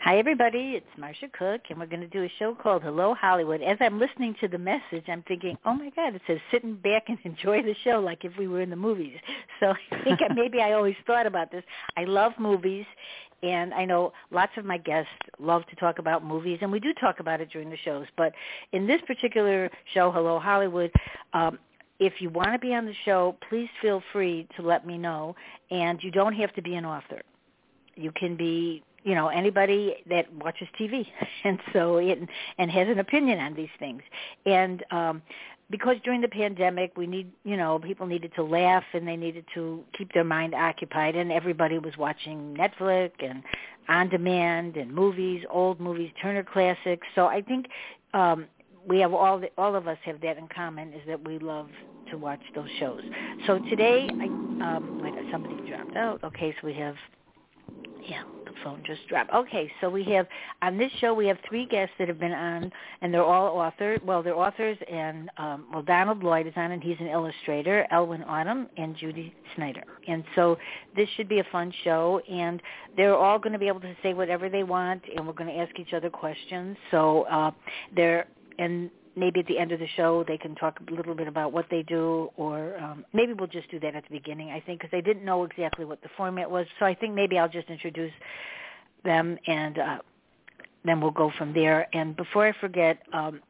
Hi everybody, it's Marsha Cook and we're going to do a show called Hello Hollywood. As I'm listening to the message, I'm thinking, oh my God, it says sitting back and enjoy the show like if we were in the movies. So I think maybe I always thought about this. I love movies and I know lots of my guests love to talk about movies, and we do talk about it during the shows. But in this particular show, Hello Hollywood, um, if you want to be on the show, please feel free to let me know. And you don't have to be an author. You can be, you know, anybody that watches TV, and so it, and has an opinion on these things. And um, because during the pandemic we need you know people needed to laugh and they needed to keep their mind occupied. And everybody was watching netflix and on demand and movies old movies turner classics. So i think um we have all the, all of us have that in common is that we love to watch those shows. So today i um wait somebody dropped out. Okay so we have yeah the phone just dropped. Okay, so we have on this show we have three guests that have been on, and they're all authors. Well, they're authors, and um, well, Donald Lloyd is on, and he's an illustrator. Ellwyn Autumn and Judy Snider, and so this should be a fun show. And they're all going to be able to say whatever they want, and we're going to ask each other questions. So uh, they're and maybe at the end of the show they can talk a little bit about what they do or um, maybe we'll just do that at the beginning i think because they didn't know exactly what the format was so i think maybe i'll just introduce them and uh, then we'll go from there and before i forget um,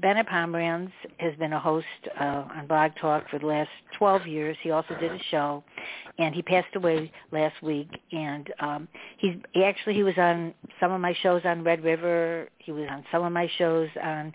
Bennett Pomerantz has been a host uh, on Blog Talk for the last 12 years. He also did a show, and he passed away last week. And um, he's he actually he was on some of my shows on Red River. He was on some of my shows on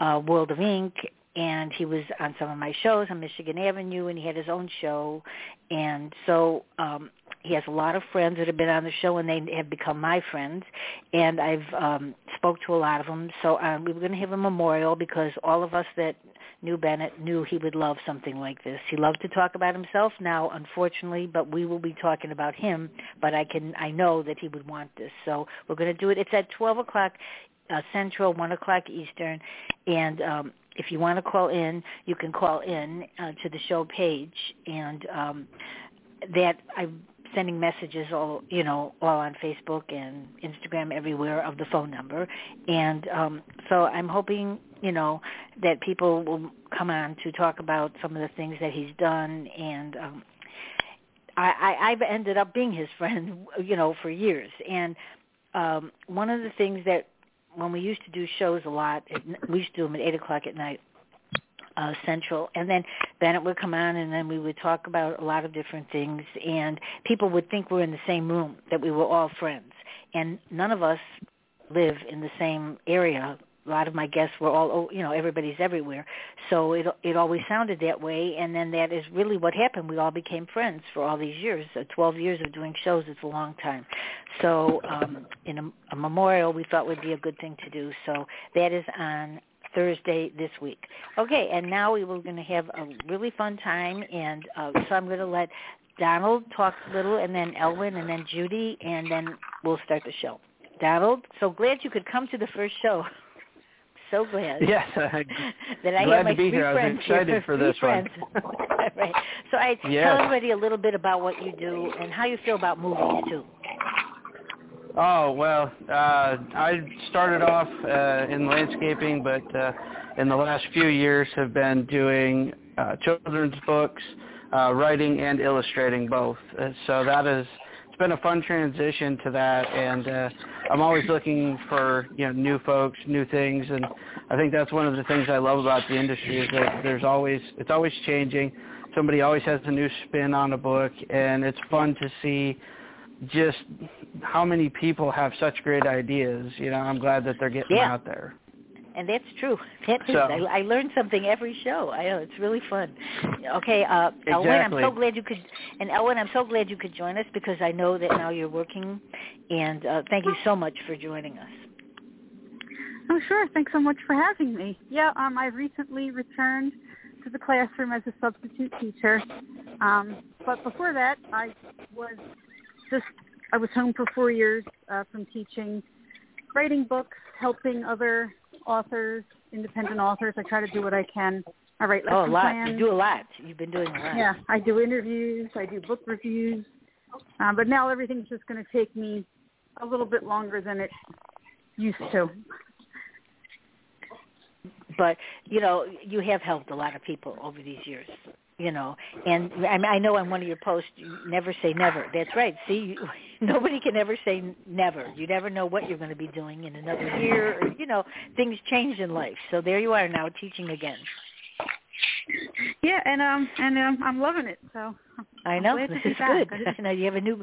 uh, World of Ink, and he was on some of my shows on Michigan Avenue, and he had his own show, and so um, he has a lot of friends that have been on the show, and they have become my friends, and I've um, spoke to a lot of them. So um, we were going to have a memorial because all of us that knew Bennett knew he would love something like this. He loved to talk about himself now, unfortunately, but we will be talking about him. But I can, I know that he would want this. So we're going to do it. It's at 12 o'clock uh, Central, 1 o'clock Eastern. And um, if you want to call in, you can call in uh, to the show page. And um, that I'm sending messages all, you know, all on Facebook and Instagram everywhere of the phone number. And um, so I'm hoping, you know, that people will come on to talk about some of the things that he's done and um, I, I, I've ended up being his friend, you know, for years. And um, one of the things that when we used to do shows a lot, we used to do them at eight o'clock at night, uh, Central, and then Bennett would come on, and then we would talk about a lot of different things, and people would think we're in the same room, that we were all friends, and none of us live in the same area a lot of my guests were all oh, you know everybody's everywhere. So it it always sounded that way and then that is really what happened. We all became friends for all these years. Uh, 12 years of doing shows it's a long time. So um in a, a memorial we thought would be a good thing to do. So that is on Thursday this week. Okay, and now we were going to have a really fun time, and uh, so I'm going to let Donald talk a little, and then Ellwyn, and then Judy, and then we'll start the show. Donald, so glad you could come to the first show so glad. Yes, uh, that I glad to be here. I was excited here, for this friends. one. right. So I yes. tell everybody a little bit about what you do and how you feel about movies too. Oh well, uh, I started off uh, in landscaping, but uh, in the last few years have been doing uh, children's books, uh, writing and illustrating both. Uh, so that is been a fun transition to that, and uh, I'm always looking for you know new folks, new things, and I think that's one of the things I love about the industry is that there's always it's always changing. Somebody always has a new spin on a book, and it's fun to see just how many people have such great ideas. You know, I'm glad that they're getting Yeah. out there. And that's true. That is. So- I, I learn something every show. I know it's really fun. Okay, uh, Ellwyn, I'm so glad you could. And Ellwyn, I'm so glad you could join us because I know that now you're working. And uh, thank you so much for joining us. Oh, sure. Thanks so much for having me. Yeah, um, I recently returned to the classroom as a substitute teacher. Um, but before that, I was just I was home for four years uh, from teaching, writing books, helping other authors, independent authors. I try to do what I can. I write Oh, a lesson lot. plans. You do a lot. You've been doing a lot. Yeah, I do interviews. I do book reviews. Uh, but now everything's just going to take me a little bit longer than it used to. but you know you have helped a lot of people over these years you know and I, mean, I know on one of your posts you never say never that's right see you, nobody can ever say never you never know what you're going to be doing in another year or you know things change in life so there you are now teaching again Yeah, and um, and um, I'm loving it. So I know this is back. good. I know you have a new.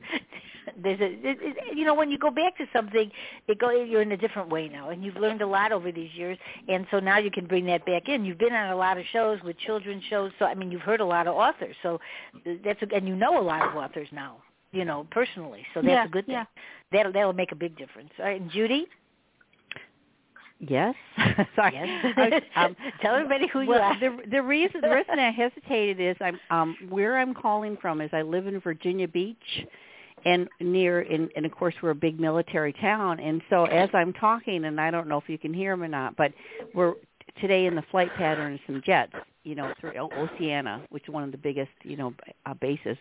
There's a, it, it, you know, when you go back to something, it go you're in a different way now, and you've learned a lot over these years, and so now you can bring that back in. You've been on a lot of shows with children's shows, so I mean, you've heard a lot of authors, so that's a, and you know a lot of authors now, you know, personally, so that's Yeah, a good thing. yeah. That'll that'll make a big difference. All right, and Judy, Yes. Sorry. yes, I- um, tell everybody who you are. the the reason the reason I hesitated is I'm um where I'm calling from is I live in Virginia Beach and near in and of course we're a big military town. And so as I'm talking and I don't know if you can hear them or not but we're today in the flight pattern is some jets you know through Oceana which is one of the biggest you know uh, bases.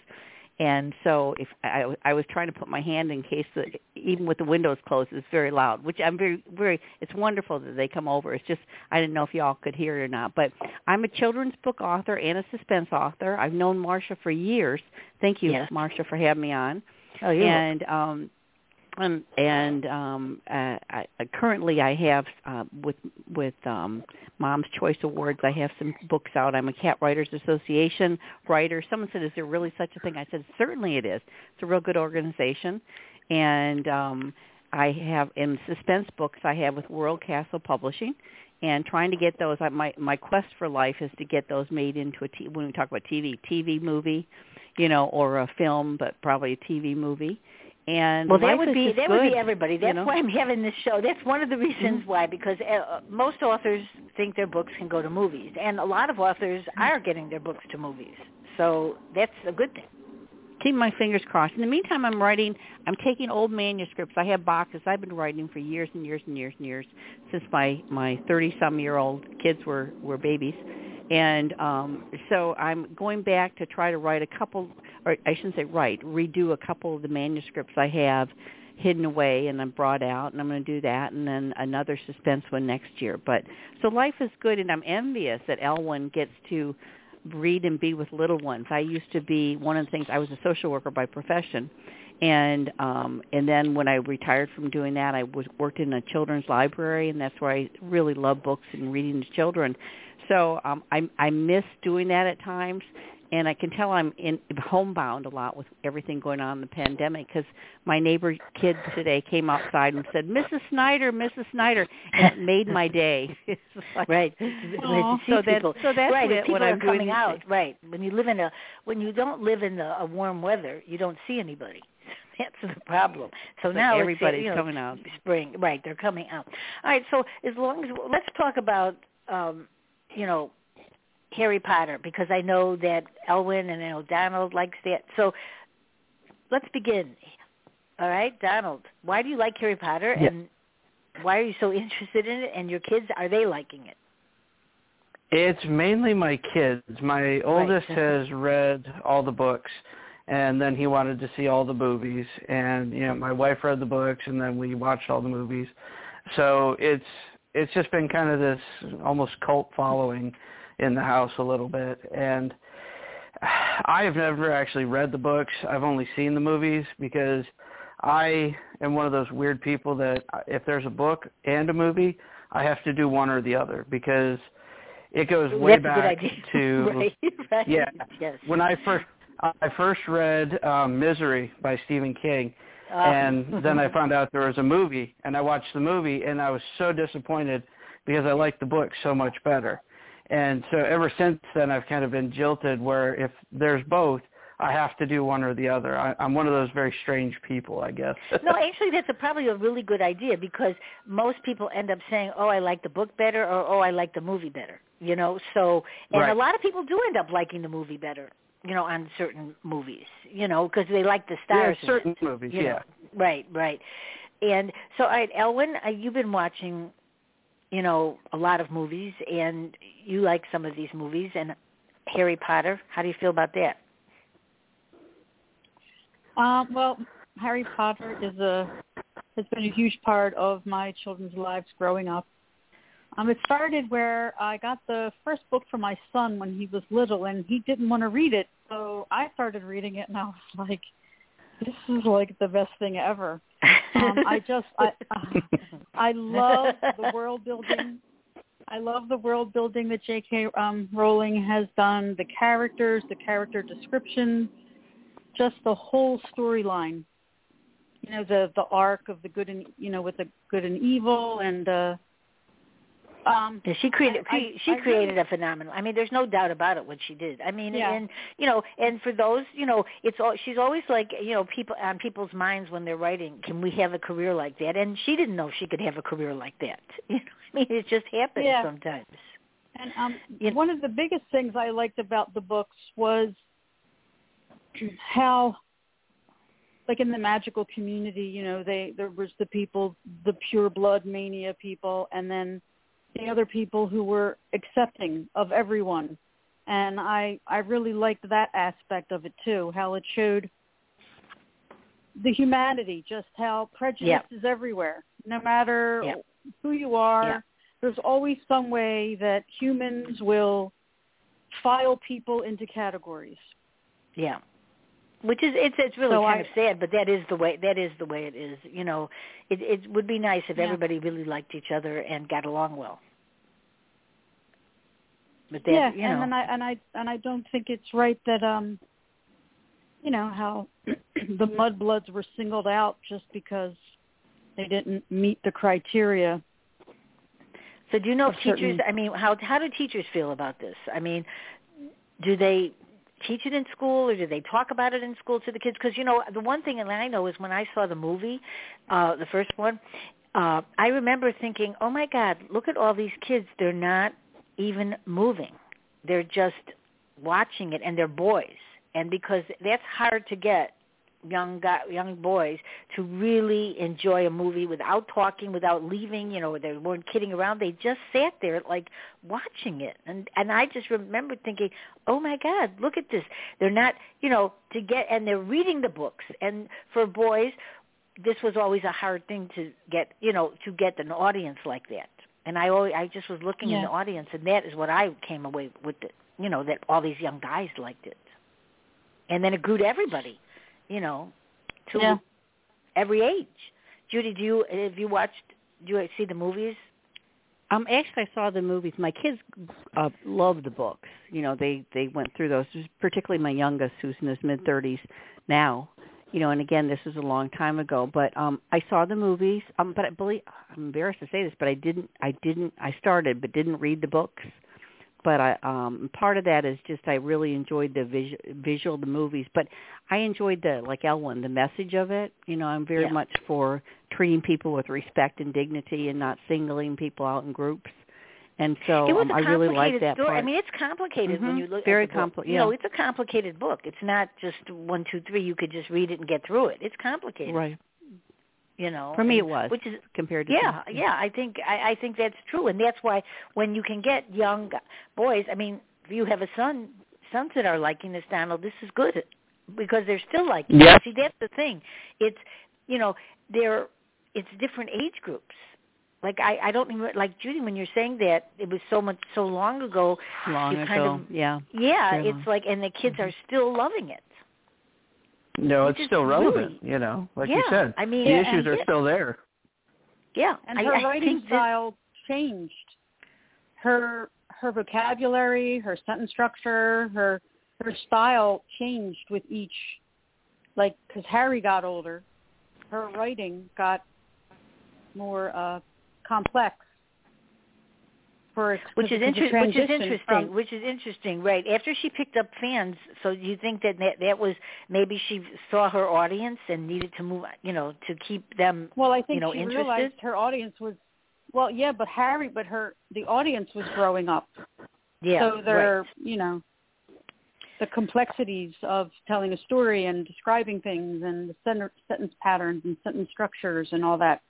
And so if I, I was trying to put my hand in case the, even with the windows closed it's very loud which i'm very very it's wonderful that they come over. It's just i didn't know if y'all could hear it or not. But i'm a children's book author and a suspense author. I've known marsha for years. Thank you Yes. marsha for having me on oh, you're and um and and um uh, I currently I have uh, with with um Mom's Choice Awards I have some books out. I'm a Cat Writers Association writer. Someone said, "Is there really such a thing?" I said, "Certainly it is. It's a real good organization." And um I have in suspense books I have with World Castle Publishing and trying to get those I, my my quest for life is to get those made into a t- when we talk about TV TV movie, you know, or a film but probably a TV movie. And Well, that would be that good, would be everybody. you That's know? why I'm having this show. That's one of the reasons why because uh, most authors think their books can go to movies, and a lot of authors are getting their books to movies. So that's a good thing. Keep my fingers crossed. In the meantime, I'm writing. I'm taking old manuscripts. I have boxes. I've been writing for years and years and years and years since my my 30 some year old kids were were babies, and um so I'm going back to try to write a couple, or I shouldn't say write, redo a couple of the manuscripts I have hidden away and I'm brought out and I'm going to do that and then another suspense one next year. But so life is good and I'm envious that Ellwyn gets to read and be with little ones. I used to be one of the things I was a social worker by profession and um and then when I retired from doing that I was worked in a children's library and that's where I really love books and reading to children. So um I I miss doing that at times and I can tell I'm in homebound a lot with everything going on in the pandemic because my neighbor kid today came outside and said, "Mrs. Snider, Mrs. Snider," and it made my day. Like, Right. Aw. So that- people. so that's right. what- if people what are I'm coming out. Right. When you live in a when you don't live in the, a warm weather, you don't see anybody. That's the problem. So But now everybody's you know, coming out. Spring. Right. They're coming out. All right. So as long as let's talk about um, you know Harry Potter because I know that Ellwyn and I know Donald likes that. So let's begin. All right, Donald. Why do you like Harry Potter Yeah. and why are you so interested in it? And your kids are they liking it? It's mainly my kids. My oldest uh-huh. has read all the books and then he wanted to see all the movies and you know my wife read the books and then we watched all the movies. So it's it's just been kind of this almost cult following in the house a little bit and I have never actually read the books. I've only seen the movies because I am one of those weird people that if there's a book and a movie, I have to do one or the other because it goes way That's back a good idea. to right, right. yeah. Yes. when I first I first read um, Misery by Stephen King, Uh, and then I found out there was a movie, and I watched the movie, and I was so disappointed because I liked the book so much better. And so ever since then, I've kind of been jilted where if there's both, I have to do one or the other. I, I'm one of those very strange people, I guess. no, actually, that's a, probably a really good idea because most people end up saying, "Oh, I like the book better," or "Oh, I like the movie better." You know, so and Right. a lot of people do end up liking the movie better. You know, on certain movies. You know, because they like the yeah, stars. in certain it, movies, yeah. know. Right, right. And so, all right, Elwin, uh, you've been watching, you know, a lot of movies, and you like some of these movies. And Harry Potter, how do you feel about that? Um, well, Harry Potter is a has been a huge part of my children's lives growing up. Um, it started where I got the first book for my son when he was little, and he didn't want to read it, so I started reading it, and I was like, "This is like the best thing ever." Um, I just I I love the world building. I love the world building that J.K. Um, Rowling has done. The characters, the character descriptions, just the whole storyline. You know, the the arc of the good and you know with the good and evil, and uh, um, Yeah, she created I- I- she I created a phenomenon. I mean, there's no doubt about it what she did. I mean, Yeah. and you know, and for those, you know, it's all she's always like, you know, people on people's minds when they're writing, can we have a career like that? And she didn't know she could have a career like that. You know, I mean, it just happens Yeah. sometimes. And um, You- one of the biggest things I liked about the books was how, like in the magical community, you know, they there was the people, the pure blood mania people, and then the other people who were accepting of everyone. And I I really liked that aspect of it too, how it showed the humanity, just how prejudice Yeah. is everywhere, no matter Yeah. who you are Yeah. there's always some way that humans will file people into categories. Yeah. Which is it's it's really So kind I- of sad, but that is the way that is the way it is. You know, it it would be nice if Yeah. everybody really liked each other and got along well. But that, yeah, you and know, then I and I and I don't think it's right that um you know how the mudbloods were singled out just because they didn't meet the criteria. So do you know if of teachers? certain- I mean, how how do teachers feel about this? I mean, do they teach it in school or do they talk about it in school to the kids? Because you know, the one thing that I know is when I saw the movie, uh, the first one, uh, I remember thinking, "Oh my God, look at all these kids! They're not even moving; they're just watching it, and they're boys. And because that's hard to get young young boys to really enjoy a movie without talking, without leaving. You know, they weren't kidding around. They just sat there like watching it, and and I just remember thinking, oh my God, look at this. They're not, you know, to get and they're reading the books. And for boys, this was always a hard thing to get, you know, to get an audience like that. And I always, I just was looking in the audience, and that is what I came away with. It, you know, that all these young guys liked it, and then it grew to everybody you know, to Yeah. every age. Judy, do you have you watched? Do you see the movies? Um, actually, I saw the movies. My kids uh, love the books. You know, they they went through those. Particularly my youngest, who's in his mid thirties now. You know, and again, this was a long time ago. But um, I saw the movies. Um, but I believe I'm embarrassed to say this, but I didn't. I didn't. I started, but didn't read the books. But I um part of that is just I really enjoyed the visual visual the movies. But I enjoyed the like Ellwyn, the message of it. You know, I'm very Yeah. much for treating people with respect and dignity and not singling people out in groups. And so it was um, a I really like complicated that story. part. I mean, it's complicated when Mhm. you look Very at the book. compli- You know, yeah. it's a complicated book. It's not just one, two, three. You could just read it and get through it. It's complicated. right. You know, For me, and- it was Which is compared to yeah, some- yeah. I think I, I think that's true, and that's why when you can get young gu- boys, I mean, if you have a son, sons that are liking this, Donald, this is good because they're still liking. Yeah. it. See, that's the thing. It's you know, they're it's different age groups. Like I, I don't even like Judy when you're saying that it was so much so long ago. Long you ago, kind of, yeah. Yeah, Very it's like, and the kids are still loving it. No, Which it's still relevant. really- You know, like yeah, you said, I mean, the Yeah, issues and- are still there. yeah, and I, her I writing think this- style changed. Her her vocabulary, her sentence structure, her her style changed with each. Like, because Harry got older, her writing got more uh complex. For which is inter- which is interesting. from- which is interesting, right? After she picked up fans, so you think that that, that was maybe she saw her audience and needed to move, you know, to keep them. Well, I think you know, she interested? realized her audience was, well, yeah, but Harry, but her the audience was growing up, Yeah, so they're right. you know, the complexities of telling a story and describing things and the sen- sentence patterns and sentence structures and all that.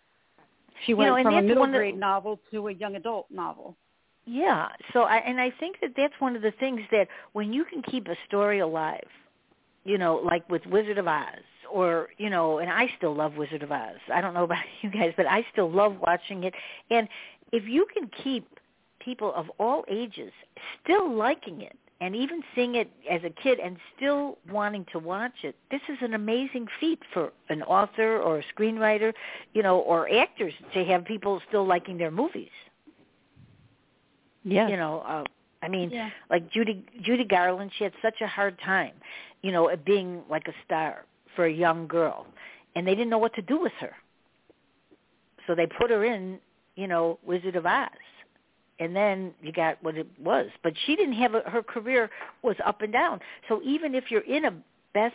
She went know, and from a middle grade novel to a young adult novel. Yeah. So I and I think that that's one of the things that when you can keep a story alive, you know, like with Wizard of Oz or, you know, and I still love Wizard of Oz. I don't know about you guys, but I still love watching it. And if you can keep people of all ages still liking it and even seeing it as a kid and still wanting to watch it, this is an amazing feat for an author or a screenwriter, you know, or actors to have people still liking their movies Yes. you know uh i mean Yeah. like judy judy garland she had such a hard time you know at being like a star for a young girl and they didn't know what to do with her so they put her in you know wizard of oz and then you got what it was. But she didn't have a, her career was up and down. So even if you're in a best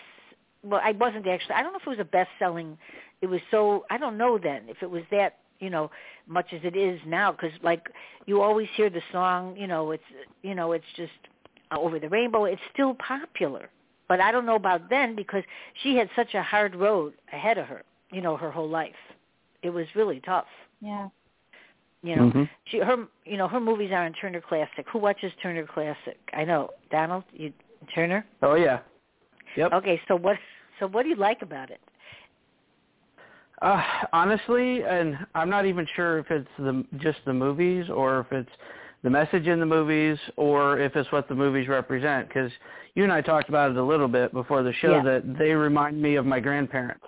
well i wasn't actually i don't know if it was a best selling it was so i don't know then if it was that you know much as it is now. Because like you always hear the song you know it's you know it's just uh, over the rainbow. It's still popular. But i don't know about then because she had such a hard road ahead of her you know her whole life. It was really tough. Yeah. You know Mhm. she her you know her movies are on turner classic who watches turner classic i know donald you turner Oh yeah. Yep. okay so what so what do you like about it Uh, honestly, and I'm not even sure if it's the just the movies or if it's the message in the movies or if it's what the movies represent. Because you and I talked about it a little bit before the show Yeah. that they remind me of my grandparents.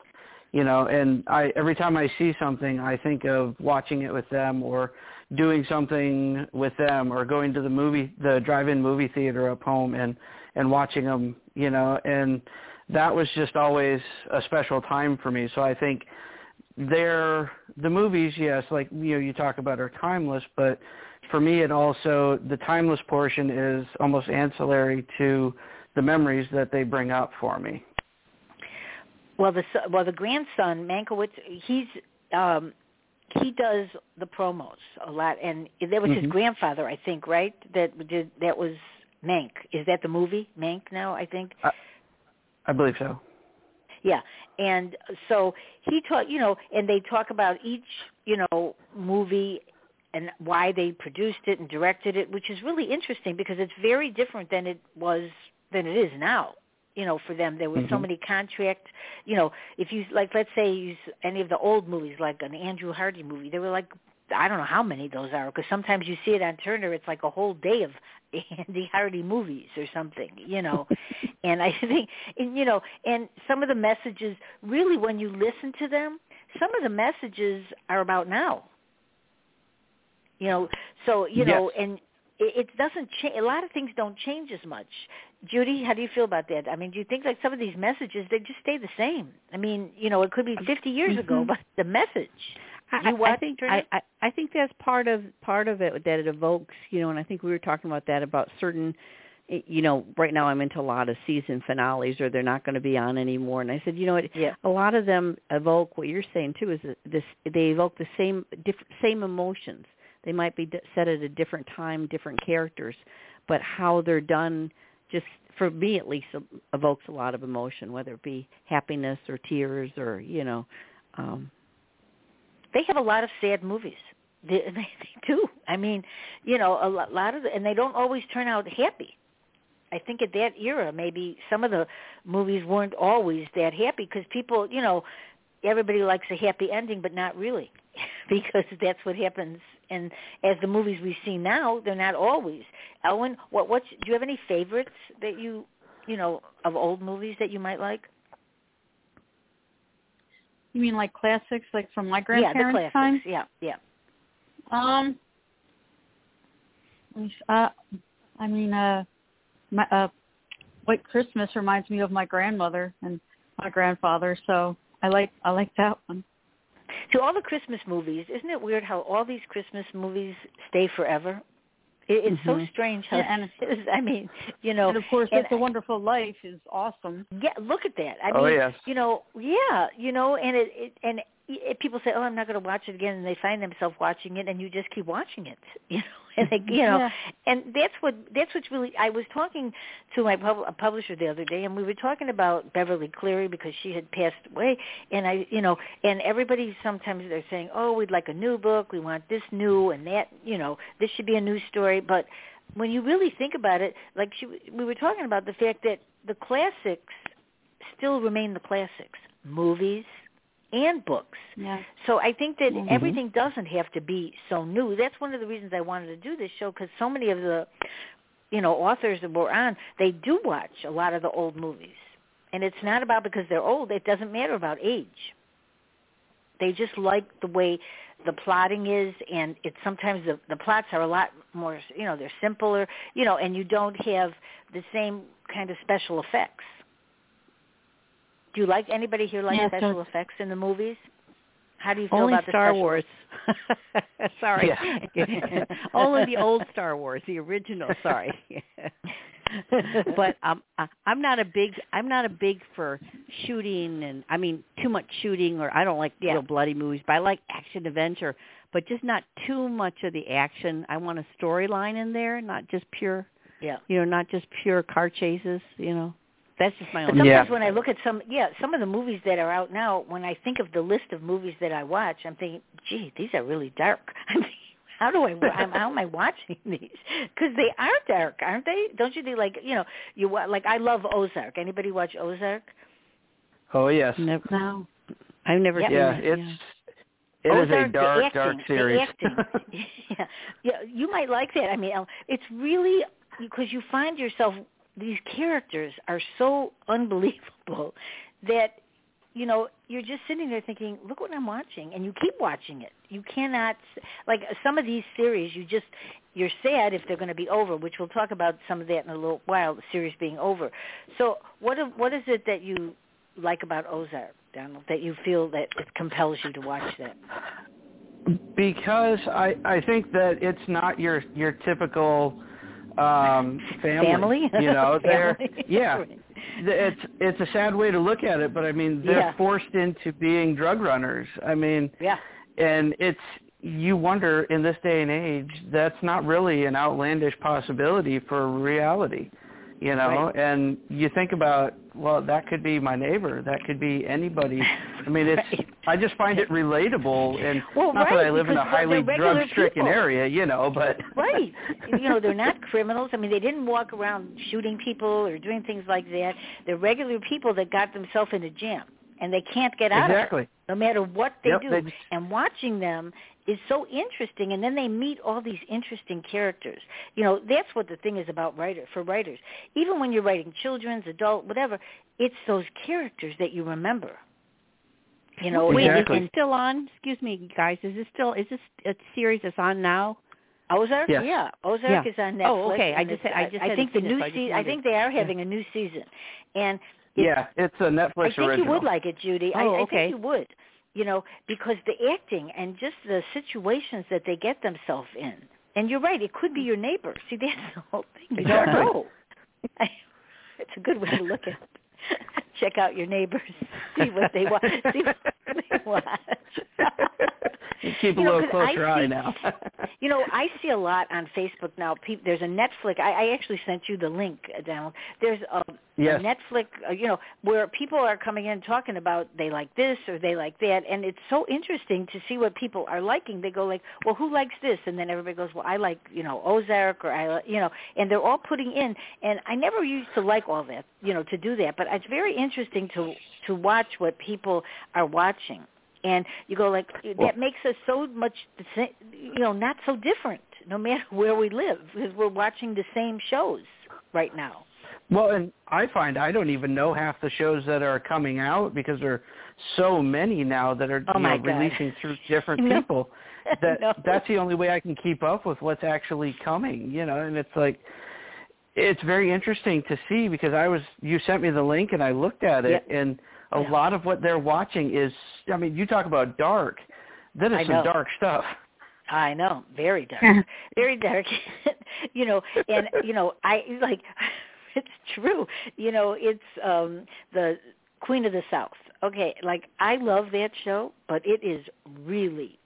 You know, and I every time I see something, I think of watching it with them or doing something with them or going to the movie, the drive-in movie theater up home and and watching them. You know, and that was just always a special time for me. So I think they're the movies yes like you know you talk about are timeless but for me it also the timeless portion is almost ancillary to the memories that they bring up for me Well, the well the grandson Mankiewicz, he's um he does the promos a lot, and that was his Mhm. grandfather, I think, right? That did that was Mank. Is that the movie Mank now? I think. i believe so Yeah, and so he taught, you know, and they talk about each, you know, movie and why they produced it and directed it, which is really interesting because it's very different than it was than it is now. You know, for them there were so Mhm. many contract. You know, if you like, let's say you, any of the old movies, like an Andrew Hardy movie, there were like I don't know how many those are because sometimes you see it on Turner. It's like a whole day of Andy Hardy movies or something, you know. and I think, and, you know, and some of the messages really, when you listen to them, some of the messages are about now. You know, so you know, and it, it doesn't change. A lot of things don't change as much. Judy, how do you feel about that? I mean, do you think like some of these messages they just stay the same? I mean, you know, it could be 50 years ago, Mhm. but the message. I, You I- I think I, I I think that's part of part of it that it evokes, you know, and I think we were talking about that about certain you know, right now I'm into a lot of season finales or they're not going to be on anymore and I said, you know what, Yeah. a lot of them evoke what you're saying too is this they evoke the same diff- same emotions. They might be set at a different time, different characters, but how they're done just for me at least evokes a lot of emotion, whether it be happiness or tears or, you know, um they have a lot of sad movies. They, they, they do. I mean, you know, a lot, lot of, the, and they don't always turn out happy. I think at that era, maybe some of the movies weren't always that happy because people, you know, everybody likes a happy ending, but not really. because that's what happens. And as the movies we see now, they're not always. Ellen, what what do you have any favorites that you you know of old movies that you might like? You mean like classics, like from my Yeah, the grandparents' classics. time? Yeah, yeah. Um, uh, I mean, uh, my uh, White Christmas reminds me of my grandmother and my grandfather, so I like I like that one. To all the Christmas movies, isn't it weird how all these Christmas movies stay forever? It, it's so Mhm. strange how. Yeah, and- it is. I mean, you know, and of course, and It's a Wonderful Life is awesome. Yeah, look at that. I Oh, mean, yes. you know, yeah, you know, and it, it and it, people say, "Oh, I'm not going to watch it again," and they find themselves watching it, and you just keep watching it, you know, and they, you know, Yeah. and that's what that's what's really. I was talking to my pub, a publisher the other day, and we were talking about Beverly Cleary because she had passed away, and I, you know, and everybody sometimes they're saying, "Oh, we'd like a new book, we want this new and that, you know, this should be a new story," but when you really think about it, like she, we were talking about the fact that the classics still remain the classics, movies and books. Yeah. So I think that Mhm. everything doesn't have to be so new. That's one of the reasons I wanted to do this show because so many of the, you know, authors that we're on, they do watch a lot of the old movies, and it's not about because they're old. It doesn't matter about age. They just like the way the plotting is, and it's sometimes the the plots are a lot more, you know, they're simpler, you know, and you don't have the same kind of special effects. Do you like anybody here like special effects in the movies? How do you feel Only about the Star Wars. sorry. Only the old Star Wars, the original. Sorry. but um, I- I'm not a big. I'm not a big for shooting, and I mean too much shooting, or I don't like Yeah. real bloody movies. But I like action adventure, but just not too much of the action. I want a storyline in there, not just pure. Yeah. You know, not just pure car chases. You know, that's just my But own. sometimes Yeah. when I look at some, yeah, some of the movies that are out now, when I think of the list of movies that I watch, I'm thinking, gee, these are really dark. I mean, how do I, I'm, how am I watching these? Because they are dark, aren't they? Don't you think, like, you know, you wa- like I love Ozark. Anybody watch Ozark? Oh yes. Never, No. I've never Yeah. seen Yeah, that. it's it is a Ozark, the dark, acting, dark series. Yeah, yeah, you might like that. I mean, it's really because you find yourself these characters are so unbelievable that you know you're just sitting there thinking, look what I'm watching, and you keep watching it. You cannot like some of these series. You just you're sad if they're going to be over, which we'll talk about some of that in a little while. The series being over. So what what is it that you like about Ozark, Donald? That you feel that it compels you to watch that? because I I think that it's not your your typical um family. Family? You know, they're Family. yeah. It's it's a sad way to look at it, but I mean they're Yeah. forced into being drug runners. I mean, Yeah. and it's you wonder in this day and age that's not really an outlandish possibility for reality you know Right. and you think about well that could be my neighbor that could be anybody i mean it's Right. i just find it relatable and Well, not that i live in a highly drug stricken area you know but Right. You know, they're not criminals. I mean, they didn't walk around shooting people or doing things like that. They're regular people that got themselves in a jam and they can't get out of it. exactly it no matter what they Yep, do. they just- and watching them is so interesting and then they meet all these interesting characters. You know, that's what the thing is about writer for writers. Even when you're writing children's, adult, whatever, it's those characters that you remember. You know, wait is this still on? Excuse me, guys. Is this still? Is this a series that's on now? Ozark, Yes. yeah, Ozark Yeah. is on oh, Netflix. Oh, okay. I just- it's- I just I think the hadn't seen it, new so I season. I think they are having a new season, and it's, yeah it's a netflix I think original you would like it, Judy. I, Oh, I okay. think you would. You know, because the acting and just the situations that they get themselves in. And you're right; it could be hmm. your neighbor. See, that's the whole thing. You don't know. it's a good way to look at it. Check out your neighbors. See what they watch. See what they watch. You keep a You know, little I closer eye now You know, I see a lot on Facebook now. There's a Netflix. I, I actually sent you the link, Donald. There's a, Yes. Netflix, uh, you know, where people are coming in talking about they like this or they like that, and it's so interesting to see what people are liking. They go like, "Well, who likes this?" And then everybody goes, "Well, I like, you know, Ozark or I, li-" you know," and they're all putting in. And I never used to like all that, you know, to do that, but it's very interesting to to watch what people are watching and you go like Well- that makes us so much you know, not so different, no matter where we live, because we're watching the same shows right now. Well, and I find I don't even know half the shows that are coming out because there are so many now that are Oh you know, releasing through different people. That No. that's the only way I can keep up with what's actually coming, you know, and it's like it's very interesting to see because I was you sent me the link and I looked at it and a Yeah. lot of what they're watching is I mean, you talk about dark. That is I some know. dark stuff. I know, very dark, very dark. you know, and you know, I like it's true. You know, it's um the Queen of the South. Okay, like I love that show, but it is really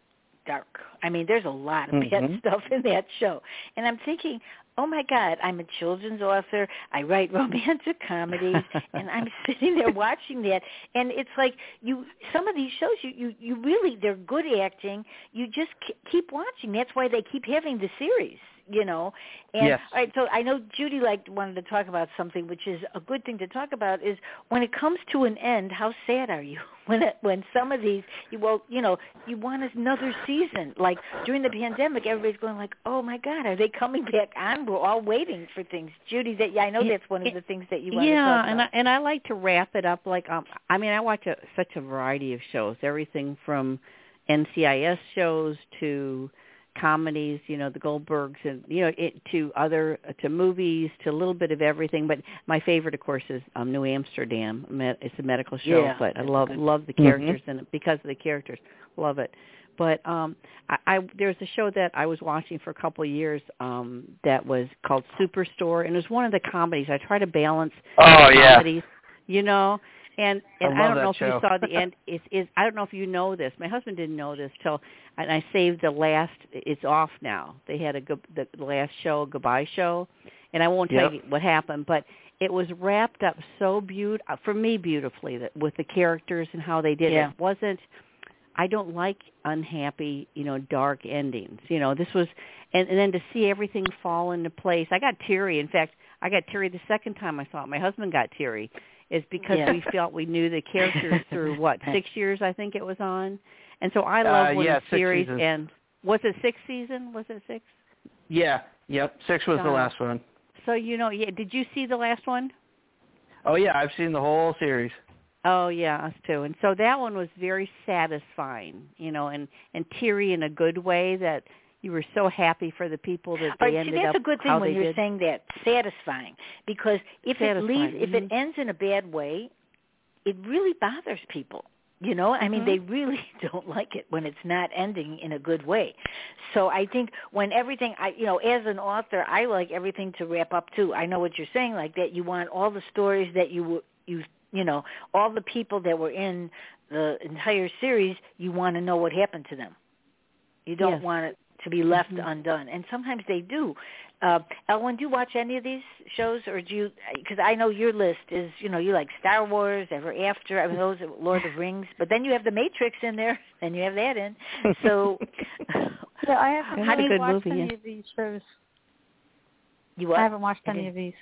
dark. I mean, there's a lot of bad Mhm. stuff in that show. And I'm thinking, oh my God, I'm a children's author. I write romantic comedies, and I'm sitting there watching that. And it's like you, some of these shows, you, you, you really, they're good acting. You just k- keep watching. That's why they keep having the series. You know, and Yes. all right. So I know Judy liked wanted to talk about something, which is a good thing to talk about. Is when it comes to an end, how sad are you when it, when some of these, you, well, you know, you want another season. Like during the pandemic, everybody's going like, "Oh my God, are they coming back on?" We're all waiting for things. Judy, that yeah, I know that's one of the things that you want to yeah, talk and I, about. and I like to wrap it up like um I mean I watch a, such a variety of shows, everything from NCIS shows to comedies, you know, the Goldbergs and you know, it to other to movies to a little bit of everything, but my favorite of course is um New Amsterdam. It's a medical show, Yeah, but I love good. love the Mhm. characters in it because of the characters. Love it. But um I, I there's a show that I was watching for a couple of years um that was called Superstore and it was one of the comedies. I try to balance Oh comedies, you know. And and I I, don't know that if you saw the end. Is is I don't know if you know this. My husband didn't know this till and I saved the last. It's off now. They had a the last show, goodbye show, and I won't tell Yep. you what happened, but it was wrapped up so beautiful uh, for me beautifully that with the characters and how they did Yeah. it. it wasn't I don't like unhappy, you know, dark endings. You know, this was and, and then to see everything fall into place. I got teary. In fact, I got teary the second time I saw it. My husband got teary. Is because Yeah. we felt we knew the characters through what six years I think it was on, and so I love Uh, when yeah, the series seasons. ends. Was it sixth season? Was it six? Yeah. Yep. Six was the last one. So you know, yeah. Did you see the last one? Oh yeah, I've seen the whole series. Oh yeah, us too. And so that one was very satisfying, you know, and and teary in a good way that you were so happy for the people that they see, ended that's up a good thing when you're did. saying that satisfying, because if it Satisfying, leaves, if it mhm. ends in a bad way, it really bothers people. You know, I mean, Mhm. they really don't like it when it's not ending in a good way. So I think when everything, I, you know, as an author, I like everything to wrap up too. I know what you're saying, like that. You want all the stories that you you you know, all the people that were in the entire series. You want to know what happened to them. You don't Yes. want it to be left Mhm. undone, and sometimes they do. Uh, Ellen, do you watch any of these shows, or do you? Because I know your list is, you know, you like Star Wars, Ever After. I mean, those are Lord of Rings, but then you have the Matrix in there, and you have that in. So, Yeah, I haven't Had a really good watched movie, any yeah. of these shows. you what? I haven't watched I any of these.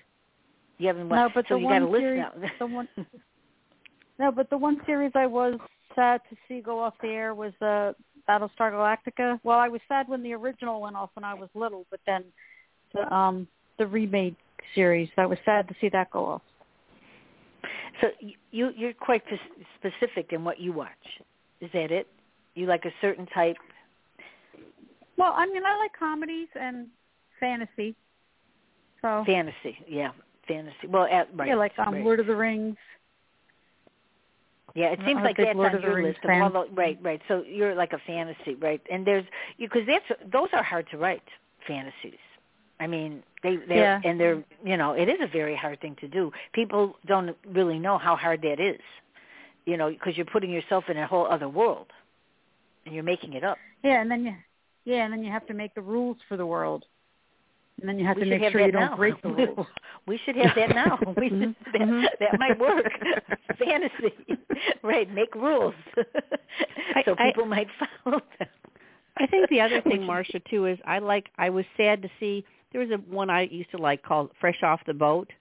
You haven't watched. No, but so the you one a series, now. the one, no, but the one series I was sad to see go off the air was uh, Battlestar Galactica. Well, I was sad when the original went off when I was little, but then the um the remade series, I was sad to see that go off. So you you're quite specific in what you watch. Is that it? You like a certain type? Well, I mean, I like comedies and fantasy. So Fantasy, yeah, fantasy. Well, at, right. yeah, like um, right. Lord of the Rings. Yeah, it seems like that's Lord on your list. Of all the, right, right. So you're like a fantasy, right? And there's because that's those are hard to write fantasies. I mean, they they Yeah. and they're you know it is a very hard thing to do. People don't really know how hard that is, you know, because you're putting yourself in a whole other world, and you're making it up. Yeah, and then you, yeah, and then you have to make the rules for the world, and then you have we to should make have sure that you don't now. break the rules. we should have that now. We should, Mhm. that, Mhm. that might work. Fantasy, right? Make rules so I- people might follow them. I think the other thing, Marsha, too, is I like. I was sad to see there was a one I used to like called "Fresh Off the Boat,"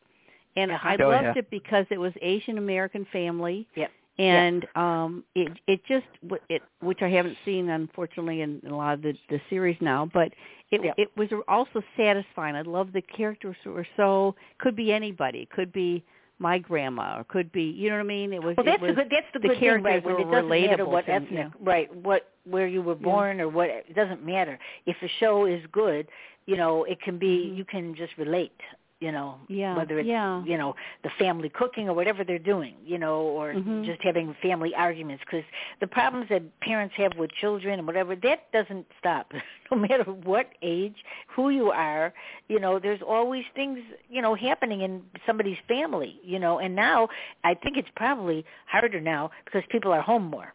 and Uh-huh. I Oh, loved yeah. it because it was Asian American family. Yep. And um it it just it which I haven't seen unfortunately in, a lot of the the series now, but it Yeah. it was also satisfying. I love the characters who were so could be anybody, could be my grandma, or could be you know what I mean. It was Well, it that's was the good. That's the, the good thing, right? When were it doesn't matter what ethnic, yeah. right? What where you were born or what it doesn't matter. If a show is good, you know, it can be Mhm. you can just relate. You know, Yeah, whether it's yeah. you know the family cooking or whatever they're doing, you know, or Mhm. just having family arguments. Because the problems that parents have with children and whatever that doesn't stop, no matter what age, who you are. You know, there's always things you know happening in somebody's family. You know, and now I think it's probably harder now because people are home more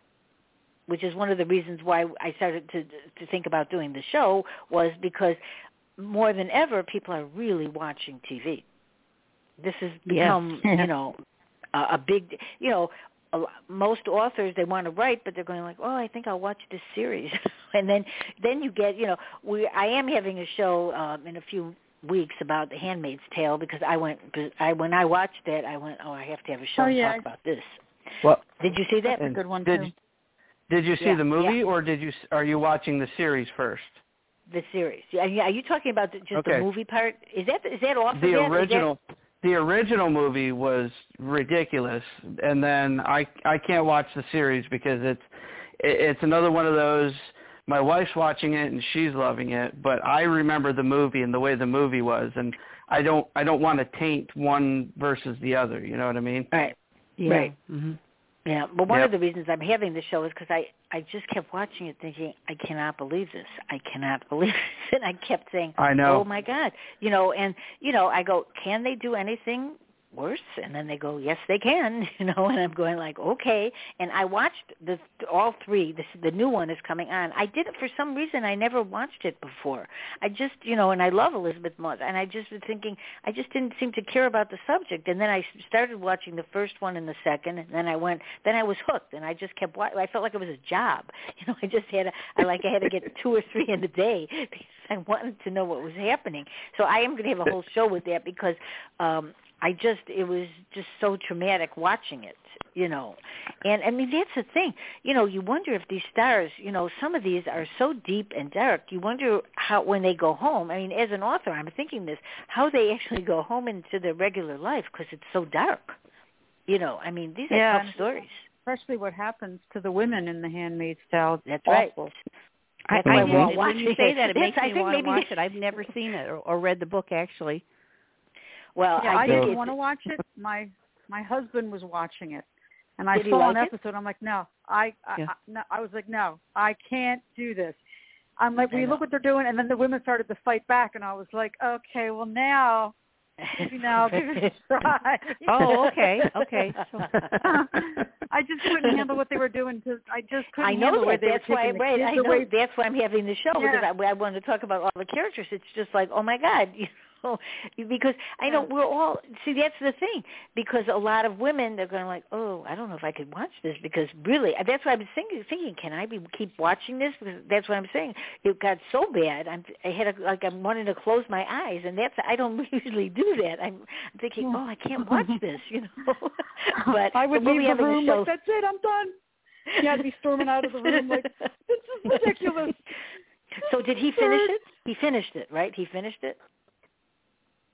which is one of the reasons why I started to to think about doing the show was because more than ever people are really watching TV. This has Yes. become, you know, a, a big, you know, a, most authors they want to write but they're going like, "Oh, I think I'll watch this series." and then then you get, you know, we I am having a show um in a few weeks about The Handmaid's Tale because I went I when I watched that I went, "Oh, I have to have a show Oh, and yeah. talk about this." Well, Did you see that? That's a good one did too. did you see Yeah, the movie yeah. or did you are you watching the series first? The series. Yeah, yeah, Are you talking about the, just Okay. the movie part? Is that is that off of the that? Is that- original the original movie was ridiculous and then i i can't watch the series because it's it, it's another one of those my wife's watching it and she's loving it but i remember the movie and the way the movie was and i don't i don't want to taint one versus the other you know what i mean Right. Yeah. Right. hmm Yeah, but one Yep. of the reasons I'm having the show is because I I just kept watching it, thinking I cannot believe this. I cannot believe this, and I kept saying, I know. Oh my God, you know, and you know, I go, can they do anything worse? And then they go, yes, they can, you know, and I'm going like, okay. And I watched the all three. This the new one is coming on. I did it for some reason. I never watched it before. I just, you know, and I love Elisabeth Moss, and I just was thinking, I just didn't seem to care about the subject. And then I started watching the first one and the second, and then I went, then I was hooked, and I just kept watching. I felt like it was a job, you know. I just had, a, I like, I had to get two or three in a day because I wanted to know what was happening. So I am going to have a whole show with that because um I just it was just so traumatic watching it, you know. And I mean that's the thing. You know, you wonder if these stars, you know, some of these are so deep and dark. You wonder how when they go home. I mean, as an author, I'm thinking this, how they actually go home into their regular life because it's so dark. You know, I mean, these are Yeah. tough stories. Especially what happens to the women in The Handmaid's Tale. That's right. awful. I, That's I Mhm. we're when you say it. that, it makes I me think want to maybe watch it. I've never seen it or, or read the book actually. Well, yeah, I, I, didn't want to watch it. My my husband was watching it, and I Did saw an like it? episode. I'm like, no, I I, Yeah. I no, I was like, no, I can't do this. I'm like, we know. look what they're doing, and then the women started to fight back, and I was like, okay, well now, maybe now I'll give it a try. Oh, okay, okay. I just couldn't handle what they were doing. To I just couldn't I know handle the way that. they That's were why, the right? I know. away. That's why I'm having the show because Yeah. I, I wanted to talk about all the characters. It's just like, oh my god, you know, because I know we're all. See, that's the thing. Because a lot of women, they're going like, oh, I don't know if I could watch this because really, uh, that's why I'm thinking. Thinking, can I be keep watching this? Because that's what I'm saying. It got so bad. I'm. I had a, like I'm wanting to close my eyes, and that's I don't usually do that. I'm thinking, oh, I can't watch this, you know. but I would we'll be leave the room like, that's it, I'm done. He had me storming out of the room like, this is ridiculous. So did he finish it? He finished it, right? He finished it.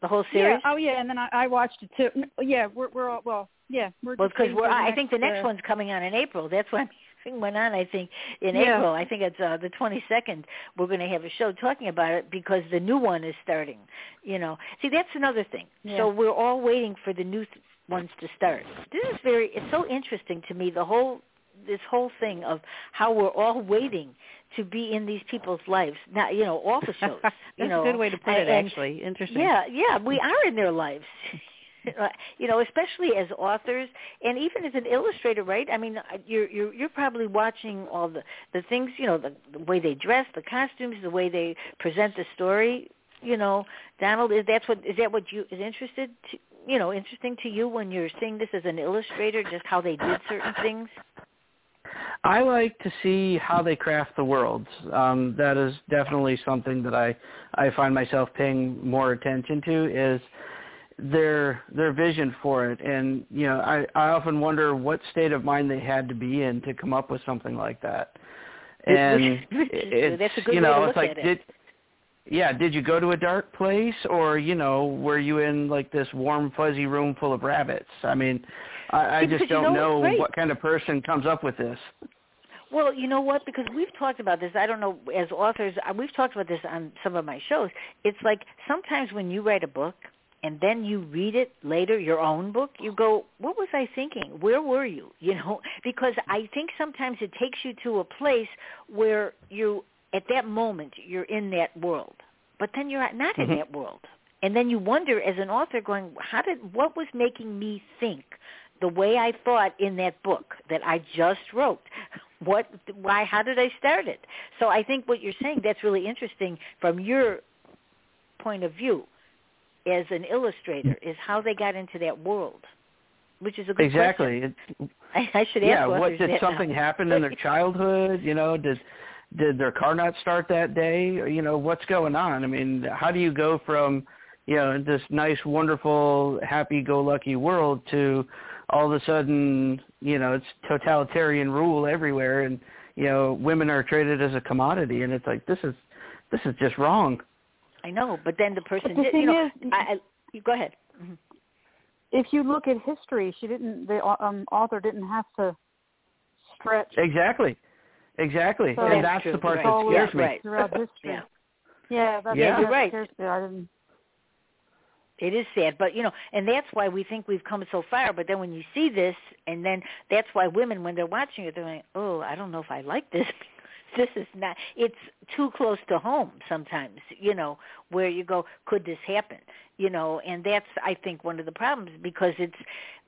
The whole Yeah. Oh yeah, and then I, I watched it too. Yeah, we're we're all well. Yeah, we're well, because we're. for the I think the next uh, one's coming on in April. That's why thing went on. I think in Yeah. April. I think it's uh, the 22nd. We're going to have a show talking about it because the new one is starting. You know. See, that's another thing. Yeah. So we're all waiting for the new th- ones to start. This is very. It's so interesting to me. The whole this whole thing of how we're all waiting to be in these people's lives. Now, you know, all the shows. That's you know, a good way to put it. Actually, interesting. yeah, yeah, we are in their lives. you know, especially as authors and even as an illustrator, right? I mean, you're you're you're probably watching all the the things, you know, the, the way they dress, the costumes, the way they present the story. You know, Donald, is that's what is that what you is interested to, you know, interesting to you when you're seeing this as an illustrator, just how they did certain things? I like to see how they craft the worlds. Um, that is definitely something that I I find myself paying more attention to. Is their their vision for it and you know i i often wonder what state of mind they had to be in to come up with something like that and it's That's a good you way to know it's like it. did yeah did you go to a dark place or you know were you in like this warm fuzzy room full of rabbits i mean i i just don't know, know what kind of person comes up with this Well, you know what? Because we've talked about this. I don't know as authors. uh, We've talked about this on some of my shows. It's like sometimes when you write a book and then you read it later, your own book, you go, "What was I thinking? Where were you?" You know, because I think sometimes it takes you to a place where you, at that moment, you're in that world, but then you're not in Mhm. that world, and then you wonder as an author, going, "How did? What was making me think?" The way I thought in that book that I just wrote. What why how did I start it? So I think what you're saying that's really interesting from your point of view as an illustrator is how they got into that world. Which is a good exactly question. Exactly. I, I should ask yeah what did something now. happen in their childhood you know did did their car not start that day or, you know what's going on i mean how do you go from you know this nice wonderful happy go lucky world to all of a sudden you know it's totalitarian rule everywhere and you know women are treated as a commodity and it's like this is this is just wrong I know, but then the person the did thing you know is, I, I go ahead. Mhm. if you look at history, she didn't. The um, author didn't have to stretch exactly exactly So and That's that's the part right. that scares Yeah, me right. throughout history. Yeah. Yeah, that's Yeah. that You're right. scares me. I didn't. It is sad, but you know, and that's why we think we've come so far. But then when you see this, and then that's why women, when they're watching it, they're like, "Oh, I don't know if I like this. this is not. It's too close to home sometimes. You know, where you go, could this happen? You know, and that's I think one of the problems because it's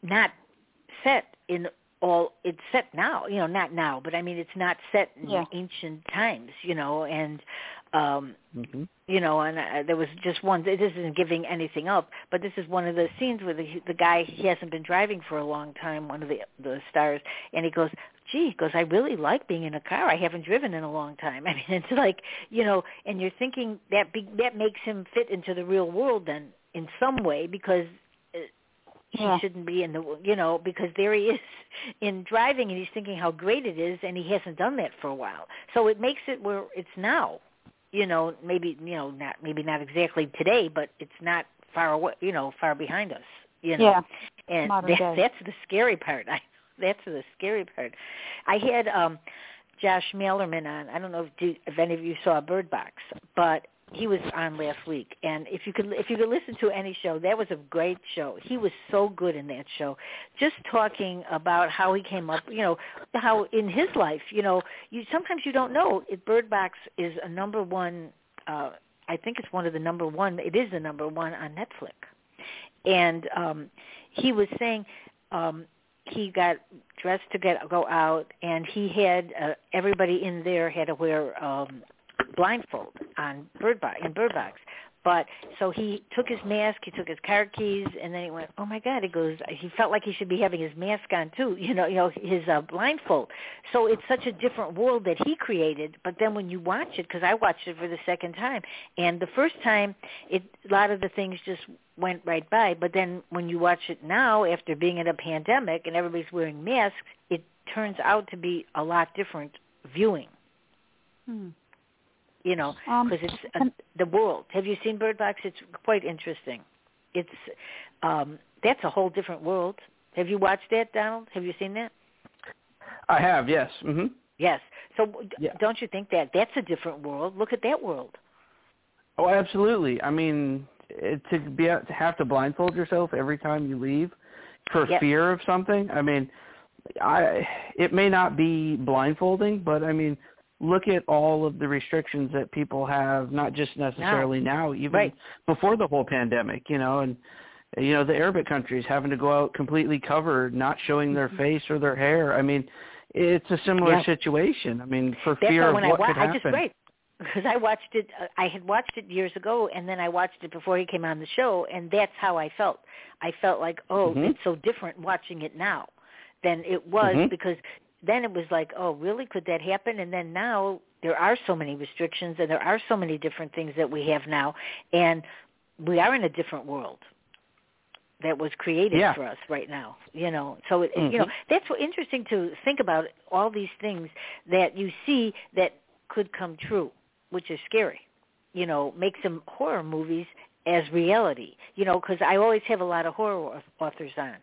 not set in all. It's set now. You know, not now, but I mean, it's not set in Yeah. ancient times. You know, and um hmm you know, and uh, there was just one. This isn't giving anything up, but this is one of the scenes where the the guy he hasn't been driving for a long time. One of the the stars, and he goes, "Gee," he goes, "I really like being in a car. I haven't driven in a long time." I mean, it's like you know, and you're thinking that be, that makes him fit into the real world then in some way because he Yeah. shouldn't be in the you know because there he is in driving and he's thinking how great it is and he hasn't done that for a while so it makes it where it's now you know maybe you know not maybe not exactly today but it's not far away you know far behind us you know Yeah. and modern that, day. that's the scary part I, that's the scary part i had um josh Malerman on i don't know if, do, if any of you saw bird box but he was on last week. And if you could if you could listen to any show that was a great show. He was so good in that show. Just talking about how he came up you know how in his life you know you sometimes you don't know. It bird box is a number one uh i think it's one of the number one it is the number one on netflix. And um he was saying um he got dressed to get go out and he had uh, everybody in there had to wear um blindfold on bird box in bird box. But so he took his mask he took his car keys and then he went oh my god he goes he felt like he should be having his mask on too you know you know his uh, blindfold. So it's such a different world that he created but then when you watch it because i watched it for the second time and the first time it a lot of the things just went right by but then when you watch it now after being in a pandemic and everybody's wearing masks it turns out to be a lot different viewing. Hmm. You know Um, because it's uh, the world. Have you seen Bird Box? It's quite interesting. It's um that's a whole different world. Have you watched that, Donald? Have you seen that? i have yes mhm Yes. So d- Yeah. don't you think that that's a different world? Look at that world. Oh, absolutely. I mean, it, to be to have to blindfold yourself every time you leave for Yep. fear of something. I mean, I it may not be blindfolding, but I mean, look at all of the restrictions that people have, not just necessarily now, even Right. before the whole pandemic. You know, and you know the Arabic countries having to go out completely covered, not showing their face or their hair. I mean, it's a similar Mm-hmm. Yeah. situation. I mean, for That's fear of what I wa- could I happen. just right because I watched it. Uh, I had watched it years ago, and then I watched it before he came on the show, and that's how I felt. I felt like, oh, Mhm. it's so different watching it now than it was Mhm. because then it was like, oh, really? Could that happen? And then now there are so many restrictions, and there are so many different things that we have now, and we are in a different world. that was created Yeah. for us right now. You know, so it, you Mhm. know that's what interesting to think about all these things that you see that could come true, which is scary. You know, make some horror movies as reality. You know, because I always have a lot of horror authors on,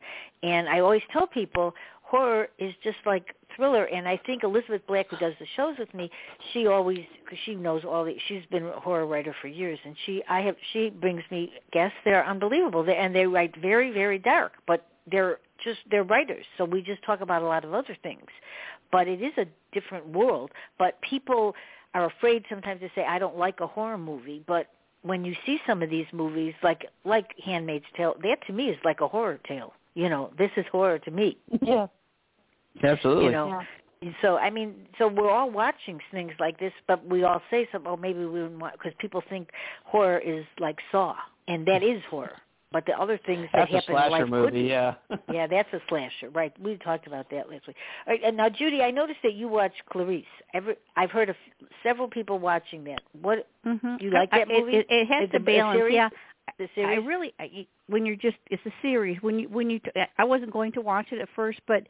and I always tell people horror is just like thriller. And I think Elizabeth Black, who does the shows with me, she always because she knows all the. She's been a horror writer for years, and she I have she brings me guests. They're unbelievable, they, and they write very very dark, but they're just they're writers. So we just talk about a lot of other things, but it is a different world. But people are afraid sometimes to say I don't like a horror movie, but when you see some of these movies like like Handmaid's Tale, that to me is like a horror tale. You know, this is horror to me. Yeah. Absolutely. You know, so I mean, so we're all watching things like this, but we all say something. Oh, maybe we wouldn't want because people think horror is like Saw, and that is horror. But the other things that That's a happen in slasher life could movie, be. yeah. yeah, that's a slasher, right? We talked about that last week. All right, and now, Judy, I noticed that you watch Clarice. Every, I've heard of several people watching that. What Mhm. You like I- that it- movie? It, it has It's to a- a balance. series? Yeah, the series. I really I, when you're just it's a series. When you when you I wasn't going to watch it at first, but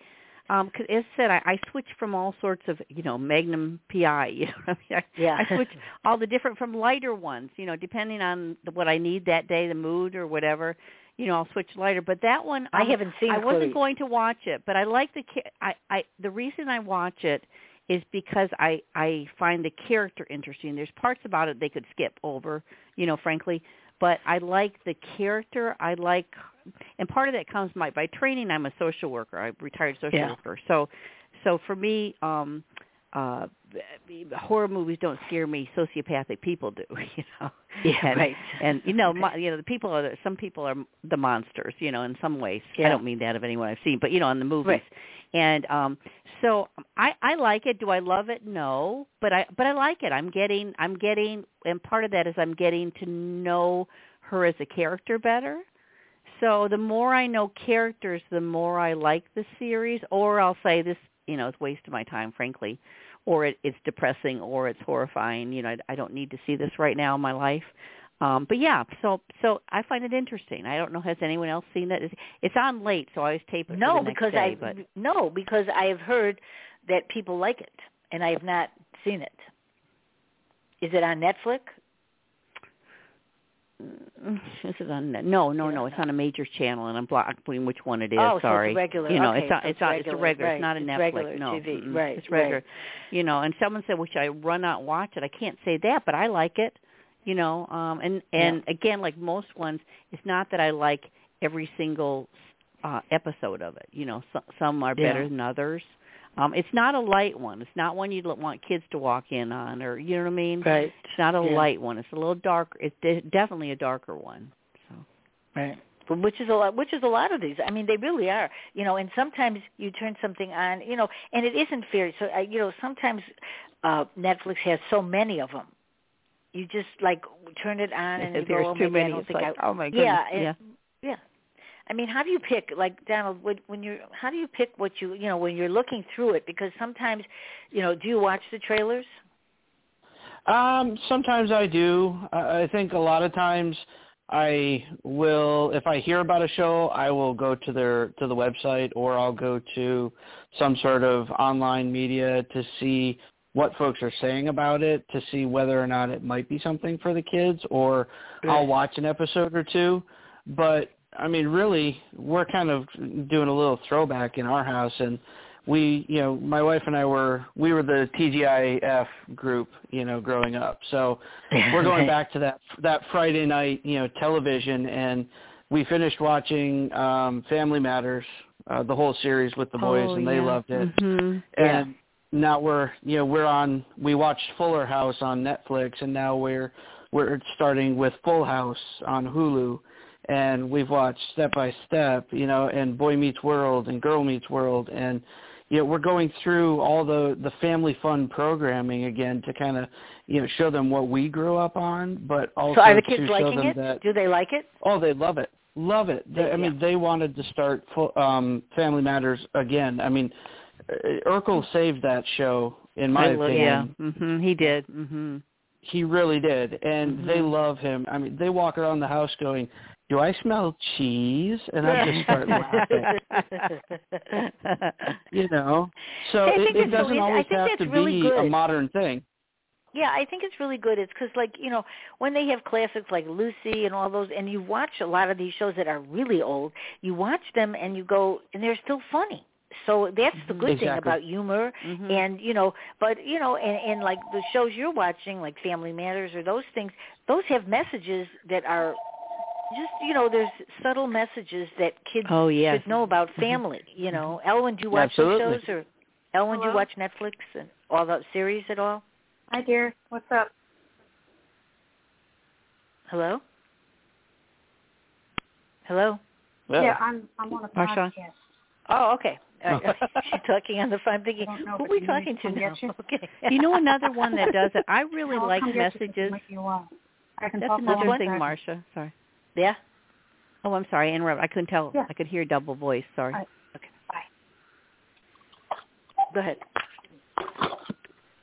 um 'cause as I said, I, I switched from all sorts of you know Magnum PI. You know, what I mean, I, Yeah. I switched all the different from lighter ones. You know, depending on the, what I need that day, the mood or whatever. You know, I'll switch lighter. But that one, I um, haven't seen I wasn't Clarice. going to watch it, but I like the I I the reason I watch it is because I I find the character interesting. There's parts about it they could skip over, you know, frankly, but I like the character. I like and part of that comes by by training I'm a social worker. I'm a retired social Yeah. worker. So so for me um uh horror movies don't scare me sociopathic people do you know Yeah, and, right. and you know my, you know the people are the, some people are the monsters you know in some ways Yeah. i don't mean that of anyone i've seen but you know in the movies Right. and um so i i like it do i love it no but i but i like it i'm getting i'm getting and part of that is i'm getting to know her as a character better so the more i know characters the more i like the series or i'll say this you know it's a waste of my time frankly or it, it's depressing or it's horrifying you know I, I don't need to see this right now in my life um but yeah so so i find it interesting i don't know has anyone else seen it it's, it's on late so i always tape it for No, because day, I but no because I have heard that people like it, and I have not seen it. Is it on Netflix? Is it on? No, no, Yeah. no. It's on a major channel, and I'm blocking which one it is. Oh, so it's sorry. regular. You know, Okay, it's on. so it's it's on. It's a regular, regular. right. It's not a Netflix. regular no, TV, right, It's regular. right. You know, and someone said, "Which I run out and watch it." I can't say that, but I like it. You know, um, and and again, like most ones, it's not that I like every single uh episode of it. You know, so, some are Yeah. better than others. Um, it's not a light one. It's not one you'd want kids to walk in on, or you know what I mean. Right. It's not a Yeah. light one. It's a little dark. It's de- definitely a darker one. So Right. But which is a lot which is a lot of these. I mean they really are. You know, and sometimes you turn something on, you know, and it isn't fair. So I you know, sometimes uh Netflix has so many of them. You just like turn it on and you there's go, oh, too maybe I many. don't It's think like, I oh my goodness. Yeah, and- yeah. Yeah. I mean, how do you pick like Donald when when you're how do you pick what you, you know, when you're looking through it because sometimes, you know, do you watch the trailers? Um, sometimes I do. I I think a lot of times I will, if I hear about a show, I will go to their to the website or I'll go to some sort of online media to see what folks are saying about it, to see whether or not it might be something for the kids, or I'll watch an episode or two. But I mean, really, we're kind of doing a little throwback in our house, and we, you know, my wife and I were we were the TGIF group, you know, growing up. So we're going back to that that Friday night, you know, television, and we finished watching um Family Matters, uh, the whole series with the boys, Oh, and they yeah. loved it. Mhm. And now we're, you know, we're on. We watched Fuller House on Netflix, and now we're we're starting with Full House on Hulu, and we've watched Step by Step, you know, and Boy Meets World and Girl Meets World, and you know, we're going through all the the family fun programming again to kind of, you know, show them what we grew up on, but also so are the to kids show liking them it? that Do they like it? Oh, they love it. Love it. They, I mean, they wanted to start um Family Matters again. I mean, uh, Urkel saved that show in my I opinion. yeah. Mhm. He did. Mhm. He really did, and Mhm. they love him. I mean, they walk around the house going, do I smell cheese? And I just start laughing. you know, so it, it doesn't always have to really be a modern thing. Yeah, I think it's really good. It's because, like, you know, when they have classics like Lucy and all those, and you watch a lot of these shows that are really old, you watch them and you go, and they're still funny. So that's the good thing about humor, Mhm. and you know, but you know, and, and like the shows you're watching, like Family Matters or those things, those have messages that are just, you know, there's subtle messages that kids Oh yes. should know about mm-hmm. family. You know, mm-hmm. Ellwyn, do you watch Absolutely. those shows or Ellwyn, do you watch Netflix and all that series at all? Hi, dear. What's up? Hello? Hello? Yeah, I'm I'm on a Marsha? podcast. Oh, okay. All right. She's talking on the phone. I'm thinking, know who are we talking to to now? you. Okay. You know another one that does it. I really I'll like come you messages. you. I can That's another thing, I'm Marsha. Sorry. Yeah. Oh, I'm sorry. I interrupt. I couldn't tell. Yeah. I could hear double voice. Sorry. I- Go ahead.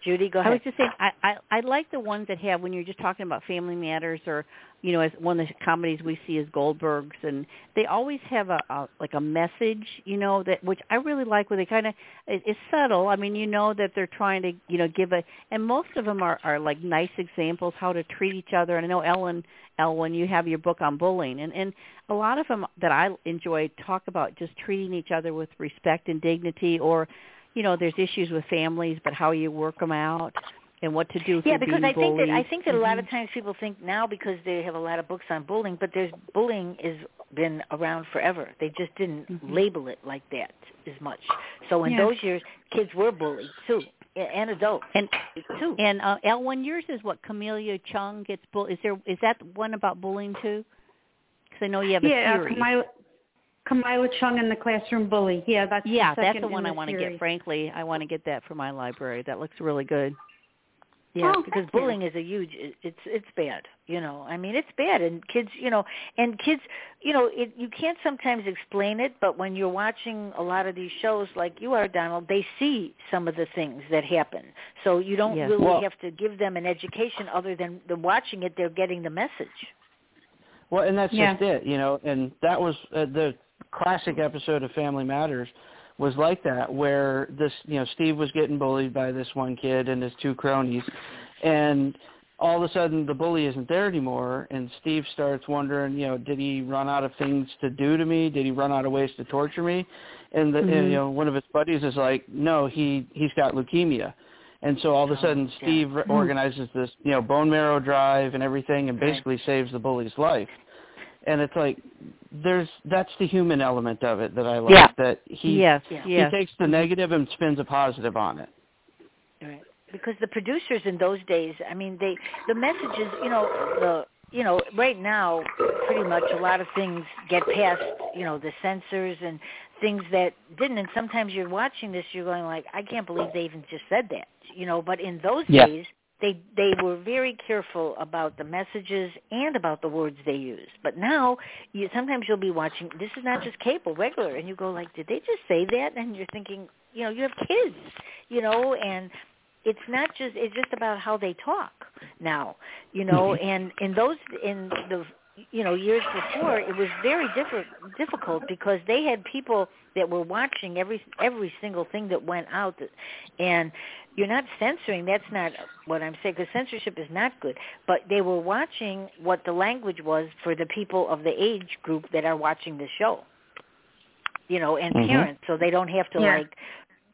Judy, go ahead. I was just saying, I, I I like the ones that have when you're just talking about Family Matters or you know, as one of the comedies we see is Goldberg's, and they always have a, a like a message, you know, that which I really like. Where they kind of it, it's subtle. I mean, you know that they're trying to you know give a, and most of them are are like nice examples how to treat each other. And I know Ellen, Ellen, you have your book on bullying, and and a lot of them that I enjoy talk about just treating each other with respect and dignity, or you know, there's issues with families, but how you work them out and what to do if yeah, because being I think that I think that a lot of Mhm. times people think now because they have a lot of books on bullying, but there's bullying has been around forever. They just didn't Mhm. label it like that as much. So in Yeah. those years, kids were bullied too, a- and adults and too. and uh, Ellwyn, yours is what Camellia Chung gets bull. Is there is that one about bullying too? Because I know you have a yeah, uh, series. Kamila, Kamila Chung and the Classroom Bully. Yeah, that's yeah, the that's second the in one I want to get. Frankly, I want to get that for my library. That looks really good. Yeah, Oh, because thank you. bullying is a huge. it- It's it's bad. You know, I mean, it's bad, and kids, you know, and kids, you know, it you can't sometimes explain it, but when you're watching a lot of these shows, like you are, Donald, they see some of the things that happen. So you don't Yes. really Well- have to give them an education other than the watching it. They're getting the message. Well, and that's Yeah. just it, you know. And that was uh, the classic episode of Family Matters was like that, where this, you know, Steve was getting bullied by this one kid and his two cronies, and all of a sudden the bully isn't there anymore, and Steve starts wondering, you know, did he run out of things to do to me? Did he run out of ways to torture me? And, the, and Mhm. you know, one of his buddies is like, no, he he's got leukemia. And so all of a sudden. Steve re- organizes this, you know, bone marrow drive and everything, and Right. basically saves the bully's life. And it's like, there's that's the human element of it that I like. Yeah. That he yes, Yeah. yes. he takes the negative and spins a positive on it. Right. Because the producers in those days, I mean, they the messages, you know, the you know, right now, pretty much a lot of things get past, you know, the censors and things that didn't. And sometimes you're watching this, you're going like, I can't believe they even just said that, you know. But in those Yeah. days, they they were very careful about the messages and about the words they used. But now, you sometimes you'll be watching. This is not just cable, regular, and you go like, did they just say that? And you're thinking, you know, you have kids, you know, and it's not just it's just about how they talk now you know mm-hmm. and in those in the you know years before it was very different difficult because they had people that were watching every every single thing that went out. And you're not censoring that's not what i'm saying because censorship is not good. But they were watching what the language was for the people of the age group that are watching the show you know and Mhm. parents. So they don't have to Yeah. like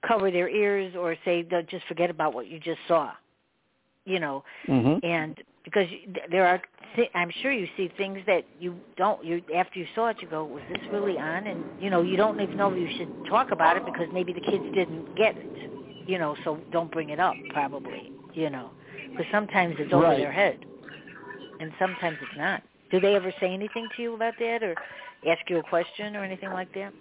cover their ears or say "Don't- just forget about what you just saw you know. Hmm and because there are th- i'm sure you see things that you don't you after you saw it you go was this really on? And you know you don't even know if you should talk about it because maybe the kids didn't get it you know so don't bring it up probably you know because sometimes it's over Right. their head and sometimes it's not. Do they ever say anything to you about that or ask you a question or anything like that?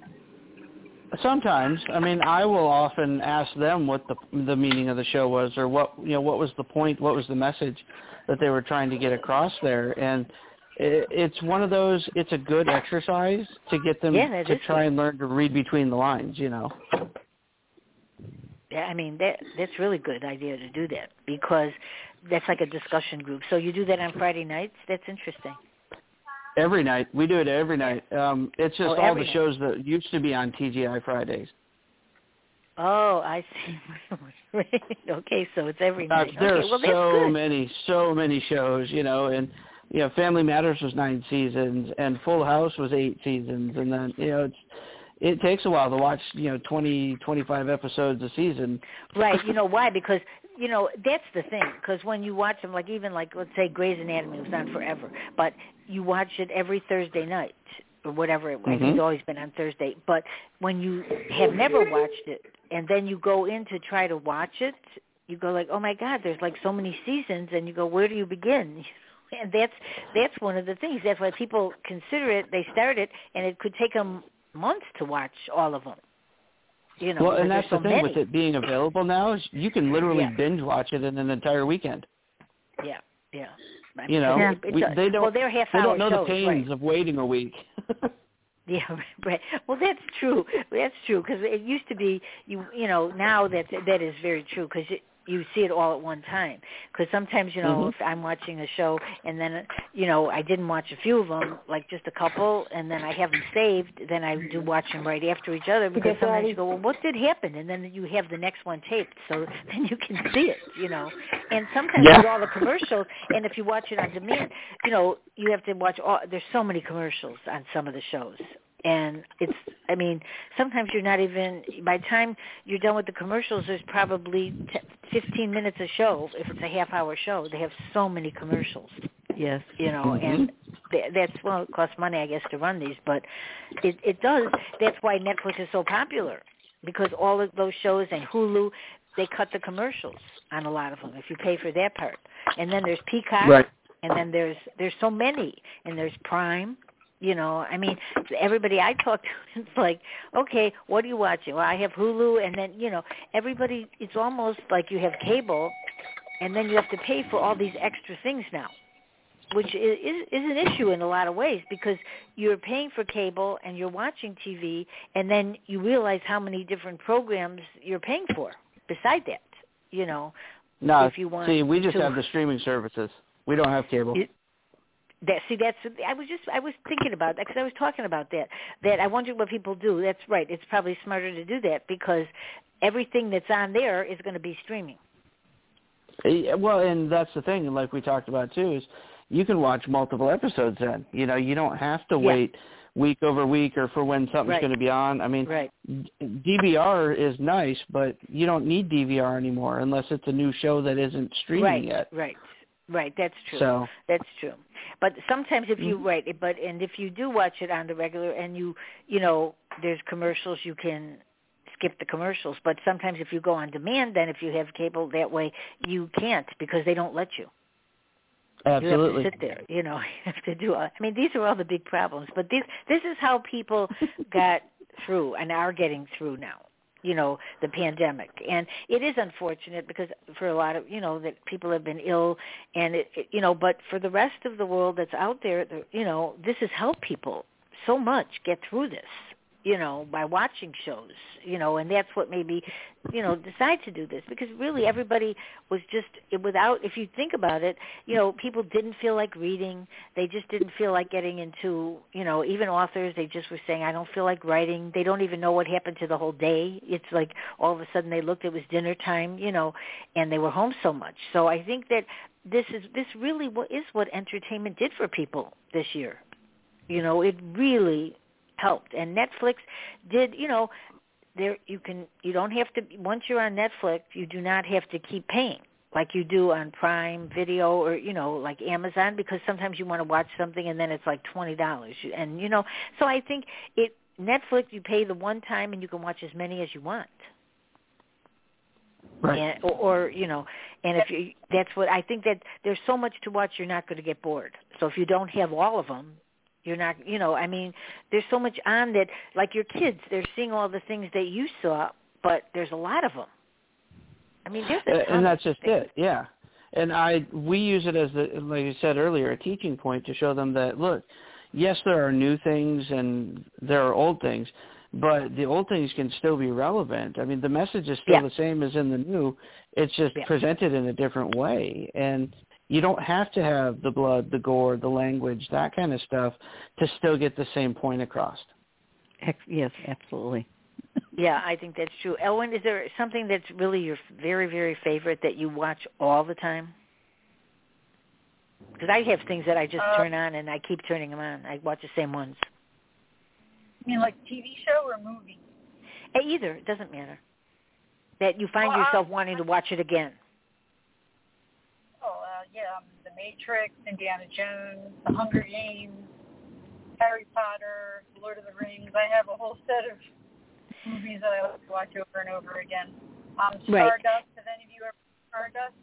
Sometimes, I mean, I will often ask them what the the meaning of the show was, or what you know, what was the point, what was the message that they were trying to get across there, and it, it's one of those. It's a good exercise to get them Yeah, to try good. and learn to read between the lines. You know. Yeah, I mean that that's really good idea to do that because that's like a discussion group. So you do that on Friday nights. That's interesting. Every night. We do it every night. Um, it's just Oh, all the night. shows that used to be on TGI Fridays. Oh, I see. okay, so it's every Uh, night. there okay, well so many, so many shows, you know, and you know, Family Matters was nine seasons, and Full House was eight seasons, and then you know, it's it takes a while to watch, you know, twenty, twenty-five episodes a season. Right. You know why? Because you know that's the thing. Because when you watch them, like even like let's say Grey's Anatomy was on forever, but you watch it every Thursday night or whatever. It, think Mhm. it's always been on Thursday. But when you have never watched it, and then you go in to try to watch it, you go like, oh my God, there's like so many seasons, and you go, where do you begin? And that's that's one of the things. That's why people consider it. They start it, and it could take them months to watch all of them. You know, well, and that's there's the thing many. with it being available now is you can literally Yeah. binge watch it in an entire weekend. Yeah, yeah. I You know, Yeah. we, they don't Well, they're half they don't know shows, the pains right? of waiting a week. Yeah, right. Well, that's true. That's true because it used to be you. You know, now that that is very true because you see it all at one time. Because sometimes you know Mhm. if I'm watching a show and then you know I didn't watch a few of them, like just a couple, and then I have them saved, then I do watch them right after each other because sometimes you go, well, what did happen? And then you have the next one taped, so then you can see it. You know, and sometimes Yeah. with all the commercials, and if you watch it on demand, you know you have to watch all. There's so many commercials on some of the shows and it's i mean sometimes you're not even by the time you're done with the commercials there's probably t- 15 minutes a show if it's a half hour show they have so many commercials Yes. you know Mhm. and th- that's well it costs money i guess to run these but it it does that's why netflix is so popular because all of those shows and hulu they cut the commercials on a lot of them if you pay for that part and then there's peacock right. and then there's there's so many and there's prime you know i mean everybody i talk to it's like okay what are you watching well i have hulu and then you know everybody it's almost like you have cable and then you have to pay for all these extra things now which is is, is an issue in a lot of ways because you're paying for cable and you're watching tv and then you realize how many different programs you're paying for beside that you know No, if you want see, we just to- have the streaming services. We don't have cable. It- that see that's I was just I was thinking about that because I was talking about that that I wonder what people do. That's right. It's probably smarter to do that because everything that's on there is going to be streaming. Well, and that's the thing, like we talked about too, is you can watch multiple episodes then. You know, you don't have to Yeah. wait week over week or for when something's Right. going to be on. I mean, Right. DVR is nice, but you don't need DVR anymore unless it's a new show that isn't streaming right. yet. Right. Right. That's true. So, That's true. But sometimes if Mm-hmm. you right, but and if you do watch it on the regular and you you know there's commercials, you can skip the commercials. But sometimes if you go on demand, then if you have cable that way, you can't because they don't let you. absolutely. You have to sit there. You know, you have to do. All, I mean, these are all the big problems. But this this is how people got through and are getting through now. You know, the pandemic, and it is unfortunate because for a lot of you know that people have been ill, and it, it you know, but for the rest of the world that's out there, you know, this has helped people so much get through this you know, by watching shows, you know, and that's what made me, you know, decide to do this because really mm-hmm. everybody was just without. If you think about it, you know, people didn't feel like reading. They just didn't feel like getting into, you know, even authors. They just were saying, I don't feel like writing. They don't even know what happened to the whole day. It's like all of a sudden they looked, it was dinner time, you know, and they were home so much. So I think that this is this really what is what entertainment did for people this year. You know, it really helped. And netflix did you know there you can you don't have to once you're on netflix you do not have to keep paying like you do on prime video or you know like amazon because sometimes you want to watch something and then it's like twenty dollars. And you know so i think it netflix you pay the one time and you can watch as many as you want. Right. and, or, or you know and if you that's what i think that there's so much to watch you're not going to get bored. So if you don't have all of them you're not you know i mean there's so much on that like your kids they're seeing all the things that you saw but there's a lot of them i mean there's and that's just things. it. Yeah. And I we use it as the like you said earlier, a teaching point to show them that look, yes, there are new things and there are old things, but the old things can still be relevant. I mean, the message is still Yeah. the same as in the new. It's just Yeah. presented in a different way. And You don't have to have the blood, the gore, the language, that kind of stuff to still get the same point across. Yes, absolutely. yeah, I think that's true. Ellen, is there something that's really your very, very favorite that you watch all the time? Because I have things that I just Uh, turn on and I keep turning them on. I watch the same ones. You mean like TV show or movie? Eh, Either it doesn't matter. That you find Well, I- yourself wanting to watch it again. Yeah, um, The Matrix, Indiana Jones, The Hunger Games, Harry Potter, Lord of the Rings. I have a whole set of movies that I like to watch over and over again. Um, Right. Stardust. Have any of you ever seen Stardust?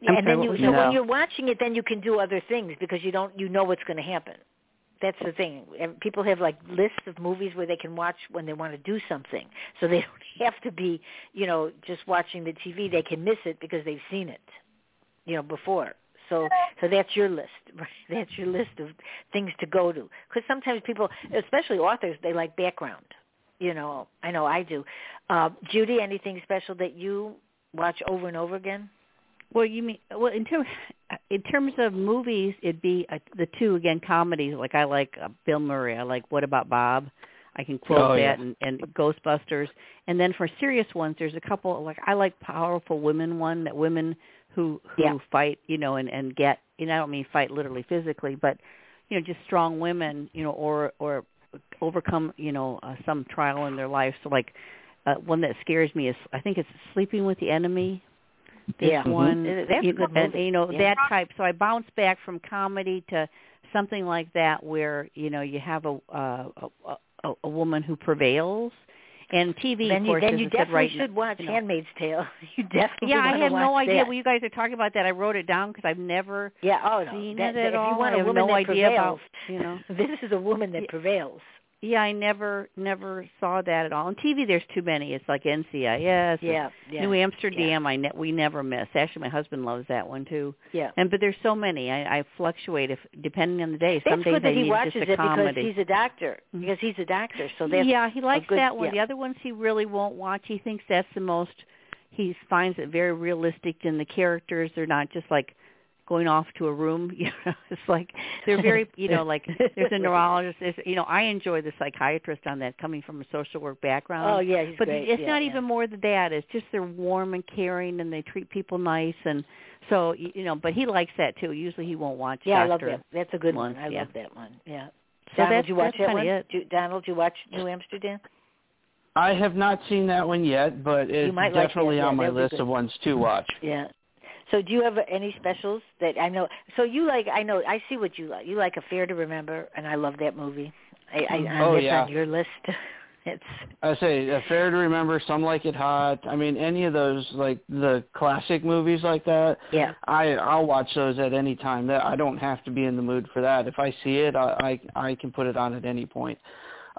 Yeah, I'm and sorry, then you, so that? when you're watching it, then you can do other things because you don't, you know what's going to happen. That's the thing. People have like lists of movies where they can watch when they want to do something, so they don't have to be, you know, just watching the TV. They can miss it because they've seen it, you know, before. So, so that's your list. Right? That's your list of things to go to. Because sometimes people, especially authors, they like background. You know, I know I do. Uh, Judy, anything special that you watch over and over again? Well, you mean well in terms in terms of movies, it'd be uh, the two again comedies. Like I like uh, Bill Murray. I like What About Bob. I can quote Oh, that yeah. and, and Ghostbusters. And then for serious ones, there's a couple like I like Powerful Women one that women who who Yeah. fight you know and and get you know I don't mean fight literally physically, but you know just strong women you know or or overcome you know uh, some trial in their life. So like uh, one that scares me is I think it's Sleeping with the Enemy. There's Yeah. One That's a you, and, you know Yeah. that type. So I bounce back from comedy to something like that where you know you have a uh, a, a, a woman who prevails. And TV, then you, course, then you definitely right should watch you know. Handmaid's Tale. You definitely Yeah, I want had to watch no idea that. what you guys are talking about. That I wrote it down because I've never Yeah, oh no. seen that, it that- at if all. you want I a have woman no that idea prevails, about you know. this is a woman that prevails. Yeah, I never never saw that at all. On TV, there's too many. It's like NCIS, Yeah, yeah. New Amsterdam. I ne- we never miss. Actually, my husband loves that one too. yeah. And but there's so many. I, I fluctuate if depending on the day. Some days good that I he need watches just a it comedy. because he's a doctor. Mhm. Because he's a doctor, so that's yeah, he likes good- that one. yeah. The other ones he really won't watch. He thinks that's the most. He finds it very realistic in the characters. They're not just like going off to a room. You know, it's like they're very. You know, like there's a neurologist. There's, you know, I enjoy the psychiatrist on that, coming from a social work background. Oh yeah, he's but great. it's yeah, not yeah. even more than that. It's just they're warm and caring, and they treat people nice, and so you know. But he likes that too. Usually he won't watch. After. Yeah, I love that. That's a good one, one. I yeah. love that one. Yeah. So Donald, that's- you watch that's that kinda one? it. Do, Donald, you watch New Amsterdam? I have not seen that one yet, but it's might like definitely that. Yeah, on my list good. of ones to watch. Yeah. So do you have any specials that I know? So you like? I know. I see what you like. You like Affair to Remember, and I love that movie. I, I, Oh, it's yeah. on your list. It's I say uh, Fair to Remember, Some Like It Hot. I mean, any of those like the classic movies like that. yeah. I I'll watch those at any time. That I don't have to be in the mood for that. If I see it, I I, I can put it on at any point.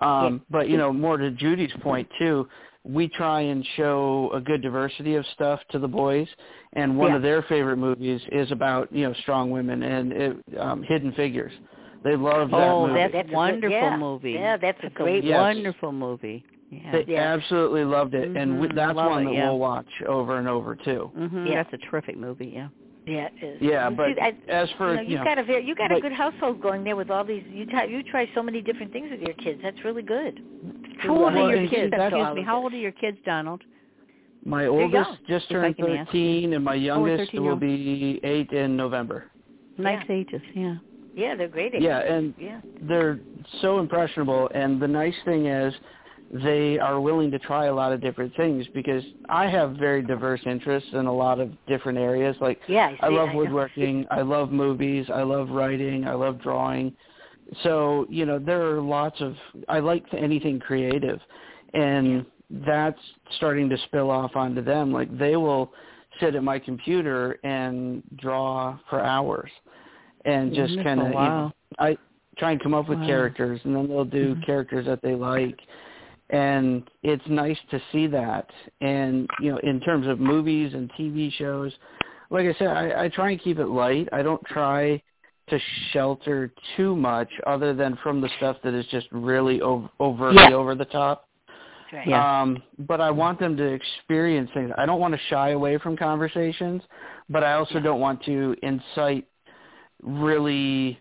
Um, But you know, more to Judy's point too, we try and show a good diversity of stuff to the boys. And one Yeah. of their favorite movies is about you know strong women and it, um, Hidden Figures. They love that Oh, movie. that's, That's a good- wonderful yeah. movie. Yeah, that's a That's great Yes. wonderful movie. Yeah. They Yeah. absolutely loved it, and we, Mhm. that's Love one it, that yeah. we'll watch over and over too. Mhm. Yeah. That's a terrific movie. Yeah. Yeah, it is. Yeah, You but see, I, as for you know, you you've know, got a very, you got a good household going there with all these. You try, you try so many different things with your kids. That's really good. How old Well, are your kids? Excuse me. How old are your kids, Donald? my you oldest go. just turned can ask. 13, and my youngest 13 will be eight in November. Nice ages. Yeah. Yeah, they're great. ages. Yeah, and yeah, they're so impressionable. And the nice thing is, they are willing to try a lot of different things because I have very diverse interests in a lot of different areas. Like yeah. I, I love know. woodworking. I love movies. I love writing. I love drawing. So you know, there are lots of. I like anything creative, and that's starting to spill off onto them. Like they will sit at my computer and draw for hours, and just Wonderful. kind of. You know, I try and come up with Wow. characters, and then they'll do Mhm. characters that they like. And it's nice to see that. And you know, in terms of movies and TV shows, like I said, I, I try and keep it light. I don't try to shelter too much, other than from the stuff that is just really over, overtly Yeah. over the top. right. Yeah. Um, but I want them to experience things. I don't want to shy away from conversations, but I also don't want to incite really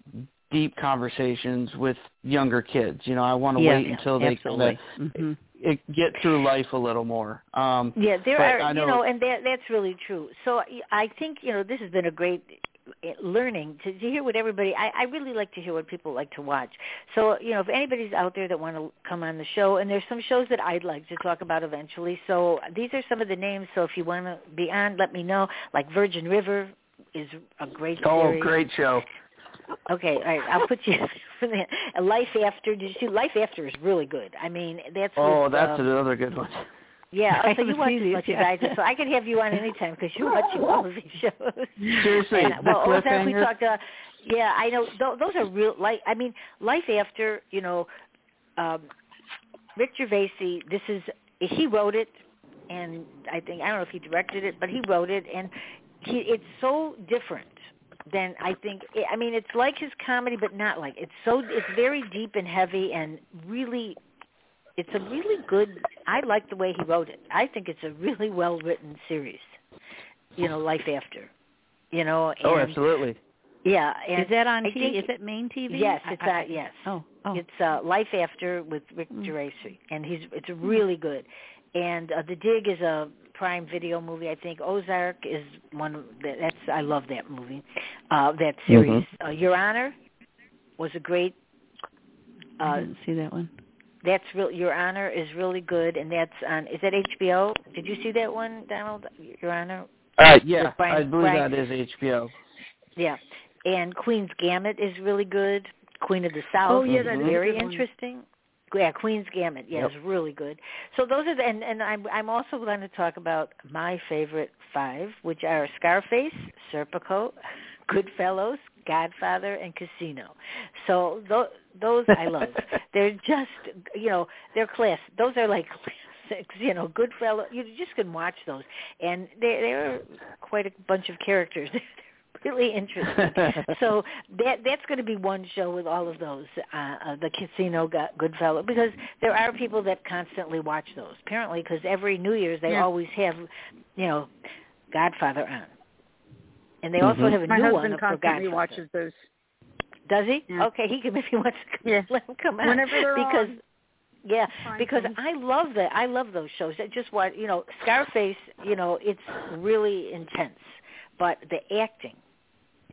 deep conversations with younger kids. You know, I want to yeah, wait until they absolutely. kind of it, get through life a little more. Um, Yeah, there are, know, you know, and that that's really true. So I think you know this has been a great eh, learning to, to hear what everybody. I, I really like to hear what people like to watch. So you know, if anybody's out there that want to come on the show, and there's some shows that I'd like to talk about eventually. So these are some of the names. So if you want to be on, let me know. Like Virgin River is a great oh, series. great show. Okay, all right. I'll put you for that. Life After. Did you see Life After is really good. I mean, that's Oh, with, that's um, another good one. yeah. I So you watch as much as. I do. So I could have you on anytime because you're watching all of these shows. Seriously, And, the well, Ozark, we talked. Uh, yeah, I know. Th- those are real. Like, I mean, Life After. You know, um, Rick Gervais. This is he wrote it, and I think I don't know if he directed it, but he wrote it, and he, it's so different than I think. it, I mean, it's like his comedy, but not like. It's so. It's very deep and heavy, and really. It's a really good. I like the way he wrote it. I think it's a really well written series. You know, Life After. You know, and Oh, absolutely. yeah, and Is that on I TV? think- Is it main TV? Yes, I- it's I- uh, yes. Oh, oh. It's uh, Life After with Rick Mm. Gervais, and he's it's really good. And uh, The Dig is a Prime Video movie, I think. Ozark is one that, that's I love that movie, uh, that series. Uh, Your Honor was a great. Uh, I didn't see that one. that's real. Your Honor is really good, and that's on. Is that HBO? Did you see that one, Donald? Your Honor. Uh, yeah, With Brian- I believe Brian- that is HBO. Yeah, and Queen's Gambit is really good. Queen of the South Oh, yeah, is that is a very interesting. one. Yeah, Queen's Gambit, yeah, Yep. is really good. So those are the, and and I'm I'm also going to talk about my favorite five, which are Scarface, Serpico, Goodfellas, Godfather, and Casino. So those those I love. they're just you know they're class. Those are like classics. You know, Goodfellas. You just can watch those, and they they're quite a bunch of characters. Really interesting. so that that's going to be one show with all of those, uh, uh, the Casino Go- Goodfellow, because there are people that constantly watch those. Apparently, because every New Year's they Yeah. always have, you know, Godfather on, and they also Mhm. have a My new one husband for constantly Godfather. watches those. Does he? Yeah. Okay, he can if he wants to. Yeah. Let him come on Whenever they're because. on. Yeah, because thing. I love that. I love those shows. I just want you know, Scarface. You know, it's really intense, but the acting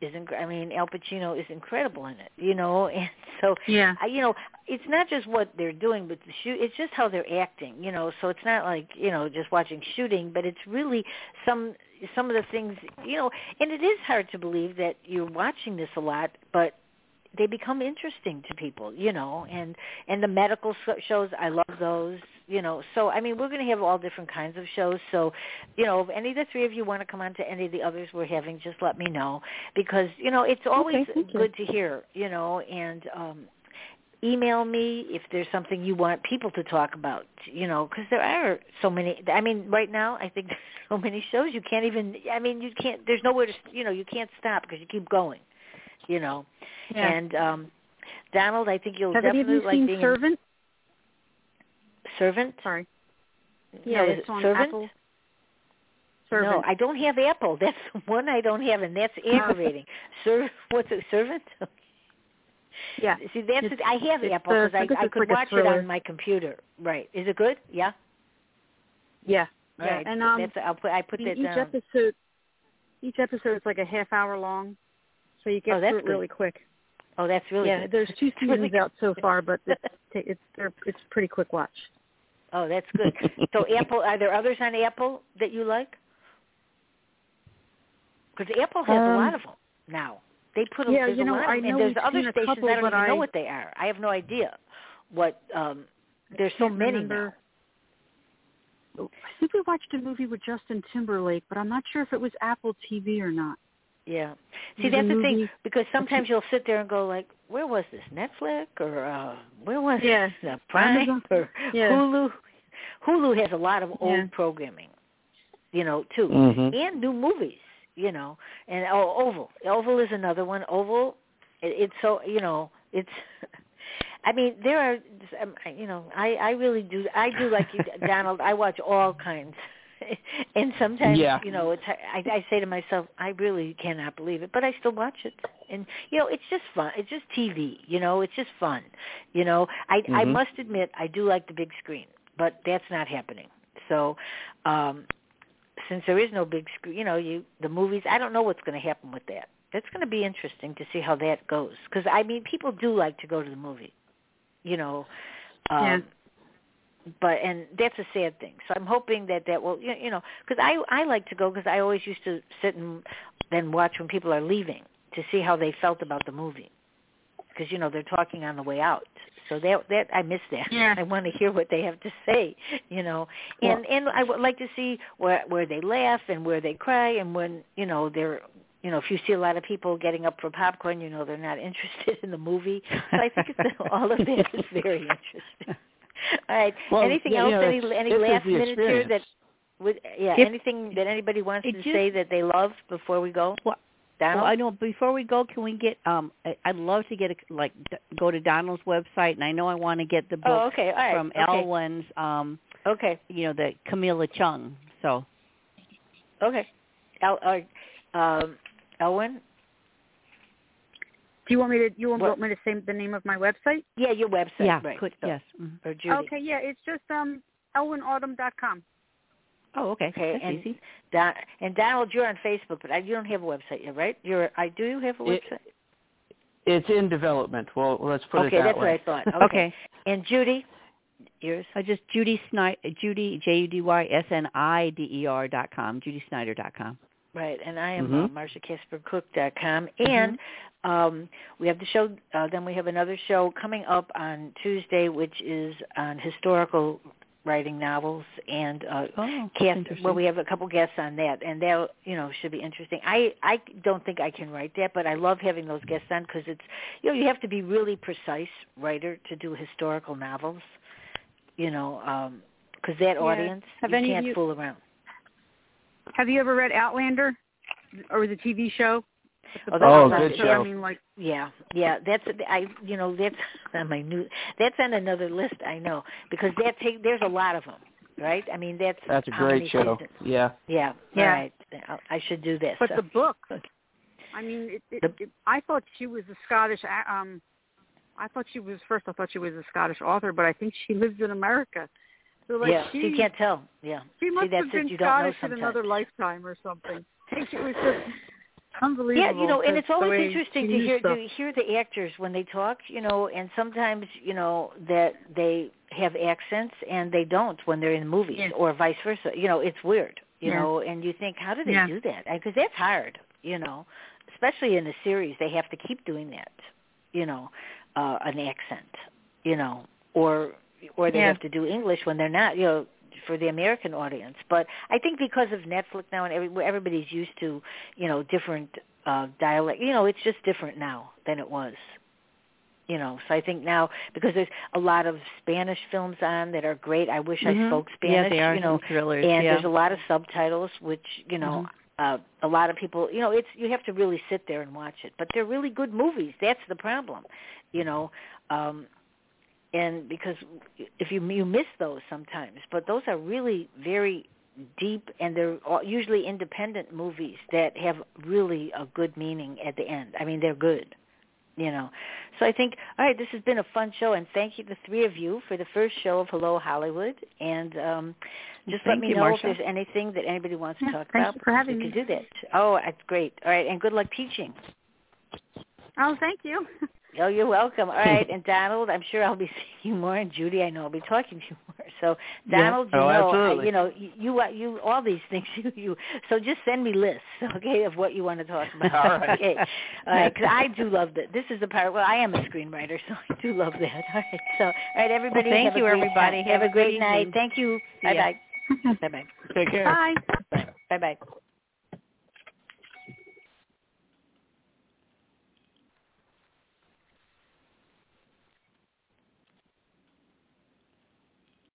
is. Inc- I mean, Al Pacino is incredible in it. You know, and so Yeah. I, you know, it's not just what they're doing, but the shoot. It's just how they're acting. You know, so it's not like you know just watching shooting, but it's really some some of the things. You know, and it is hard to believe that you're watching this a lot, but they become interesting to people, you know, and and the medical shows I love those, you know. So I mean, we're going to have all different kinds of shows. So, you know, if any of the three of you want to come on to any of the others we're having, just let me know because you know it's always you. good to hear, you know, and um email me if there's something you want people to talk about, you know, because there are so many. I mean, right now I think there's so many shows you can't even. I mean, you can't. There's nowhere to. You know, you can't stop because you keep going. You know, Yeah. and um Donald, I think you'll Have definitely you like seen being Servant? Servant. Sorry. no, Yeah, is it's on servant? Apple. No, I don't have Apple. That's the one I don't have, and that's aggravating. Ser- what's it? Servant? yeah. See, that's It's- it. I have Apple because I I, I could watch it on my computer. Right? Is it good? Yeah. Yeah. All Yeah. right. And um, that's, I'll put. I put that each down. episode, each episode is like a half hour long, so you get Oh, through it good. really quick. oh, that's really yeah, good. there's two really seasons out so far, but it's it's it's pretty quick watch. Oh, that's good. so Apple, are there others on Apple that you like? Because Apple has a Um, lot of them now. They put a, yeah, there's you a know, lot I of them, know and there's other a stations couple, I don't but even know what they are. I have no idea what. um There's so many remember. now. I think we watched a movie with Justin Timberlake, but I'm not sure if it was Apple TV or not. Yeah. See, that's the thing because sometimes you'll sit there and go like, "Where was this? Netflix or uh where was Yeah. this? Uh, Prime Amazon. or Yeah. Hulu?" Hulu has a lot of old Yeah. programming, you know, too, Mhm. and new movies, you know. And oh, Oval, Oval is another one. Oval, it, it's so you know, it's. I mean, there are, um, you know, I I really do. I do like you, Donald. I watch all kinds, and sometimes, Yeah. you know, it's. I, I say to myself, I really cannot believe it, but I still watch it, and you know, it's just fun. It's just TV. You know, it's just fun. You know, I I Mhm. must admit, I do like the big screen, but that's not happening. So, um since there is no big screen, you know, you the movies. I don't know what's going to happen with that. It's going to be interesting to see how that goes. Because I mean, people do like to go to the movie, you know. Um, Yeah. But and that's a sad thing. So I'm hoping that that will, you know, because I I like to go because I always used to sit and then watch when people are leaving to see how they felt about the movie. Because you know they're talking on the way out, so that that I miss that. Yeah. I want to hear what they have to say, you know, and and I would like to see where where they laugh and where they cry and when you know they're you know if you see a lot of people getting up for popcorn, you know they're not interested in the movie. So I think it's, all of that is very interesting. All right. Well, anything yeah, else? you know, any any last minute here that would yeah If- anything that anybody wants to just- say that they love before we go? Well, Donald? Well, I know. Before we go, can we get? Um, I- I'd love to get a, like d- go to Donald's website, and I know I want to get the book oh, okay. All right. from okay. Ellwyn's. Um, Okay. you know, the Camilla Chung. So Okay. El, uh, um, Elwyn? Do you want me to? You want What- me to say the name of my website? Yeah, your website. yeah, right. could, so- yes. mhm. Or Judy. Okay, yeah, it's just um ellwynautumn.com. Oh, okay. Okay, That's and easy. Don, and Donald, you're on Facebook, but I, you don't have a website yet, right? You're. I do. You have a It- website? It's in development. Well, let's put okay, it that way. Okay, that's what I thought. Okay. Okay. And Judy, yours. Uh, just Judy Snider, Judy J U D Y S N I D E R dot com, JudySnider dot com. Right, and I am Mhm. uh, MarshaCasperCook.com. And um, we have the show. Uh, then we have another show coming up on Tuesday, which is on historical writing novels and uh, Oh, cast. Well, we have a couple guests on that, and that you know should be interesting. I I don't think I can write that, but I love having those guests on because it's you know you have to be really precise writer to do historical novels. You know, because that Yeah. audience Have you any can't you- fool around. Have you ever read Outlander or the TV show? The Oh, book that's Oh, good it. show. I mean, like Yeah, yeah, that's I. You know, that's on my new. That's on another list. I know because that take. There's a lot of them, right? I mean, that's That's a great show. seasons? Yeah. Yeah, Yeah. All right, I- I should do this. But So- the book, I mean, it, it, The- it, I thought she was a Scottish. a- Um, I thought she was first. I thought she was a Scottish author, but I think she lives in America. So like yeah, she, you can't tell. Yeah, she must that's have been you Scottish in another lifetime or something. It was just unbelievable. Yeah, you know, and it's always interesting to hear stuff. to hear the actors when they talk, you know, and sometimes, you know, that they have accents and they don't when they're in movies Yeah. or vice versa. You know, it's weird, you Yeah. know, and you think how do they Yeah. do that? Because that's hard, you know, especially in a series they have to keep doing that, you know, uh an accent, you know, or or they Yeah. have to do English when they're not, you know, for the American audience. But I think because of Netflix now and every, everybody's used to, you know, different uh dialect, you know, it's just different now than it was. You know, so I think now because there's a lot of Spanish films on that are great. I wish I Mhm. spoke yeah, they are you know, thrillers. and yeah. there's a lot of subtitles which, you know, uh a lot of people, you know, it's you have to really sit there and watch it. But they're really good movies. That's the problem. You know, um and because if you you miss those sometimes, but those are really very deep and they're usually independent movies that have really a good meaning at the end. I mean, they're good. You know, so I think all right. This has been a fun show, and thank you the three of you for the first show of Hello Hollywood. And um just let me you, know Marsha. if there's anything that anybody wants to Yeah, talk thank about. you for having we me. can do that. Oh, that's great. All right, and good luck teaching. Oh, thank you. Oh, you're welcome. All right, and Donald, I'm sure I'll be seeing you more, and Judy, I know I'll be talking to you more. So, Yeah. Donald, you Oh, know, absolutely. you know, you, you, you, all these things, you, you. So just send me lists, okay, of what you want to talk about. All right. Okay, all right, because I do love that. This is the part. Well, I am a screenwriter, so I do love that. All right, so, all right, everybody. Well, thank have a you, great everybody. Have Have, a great night. evening. Thank you. Bye bye. Bye bye. Take care. Bye. Bye bye.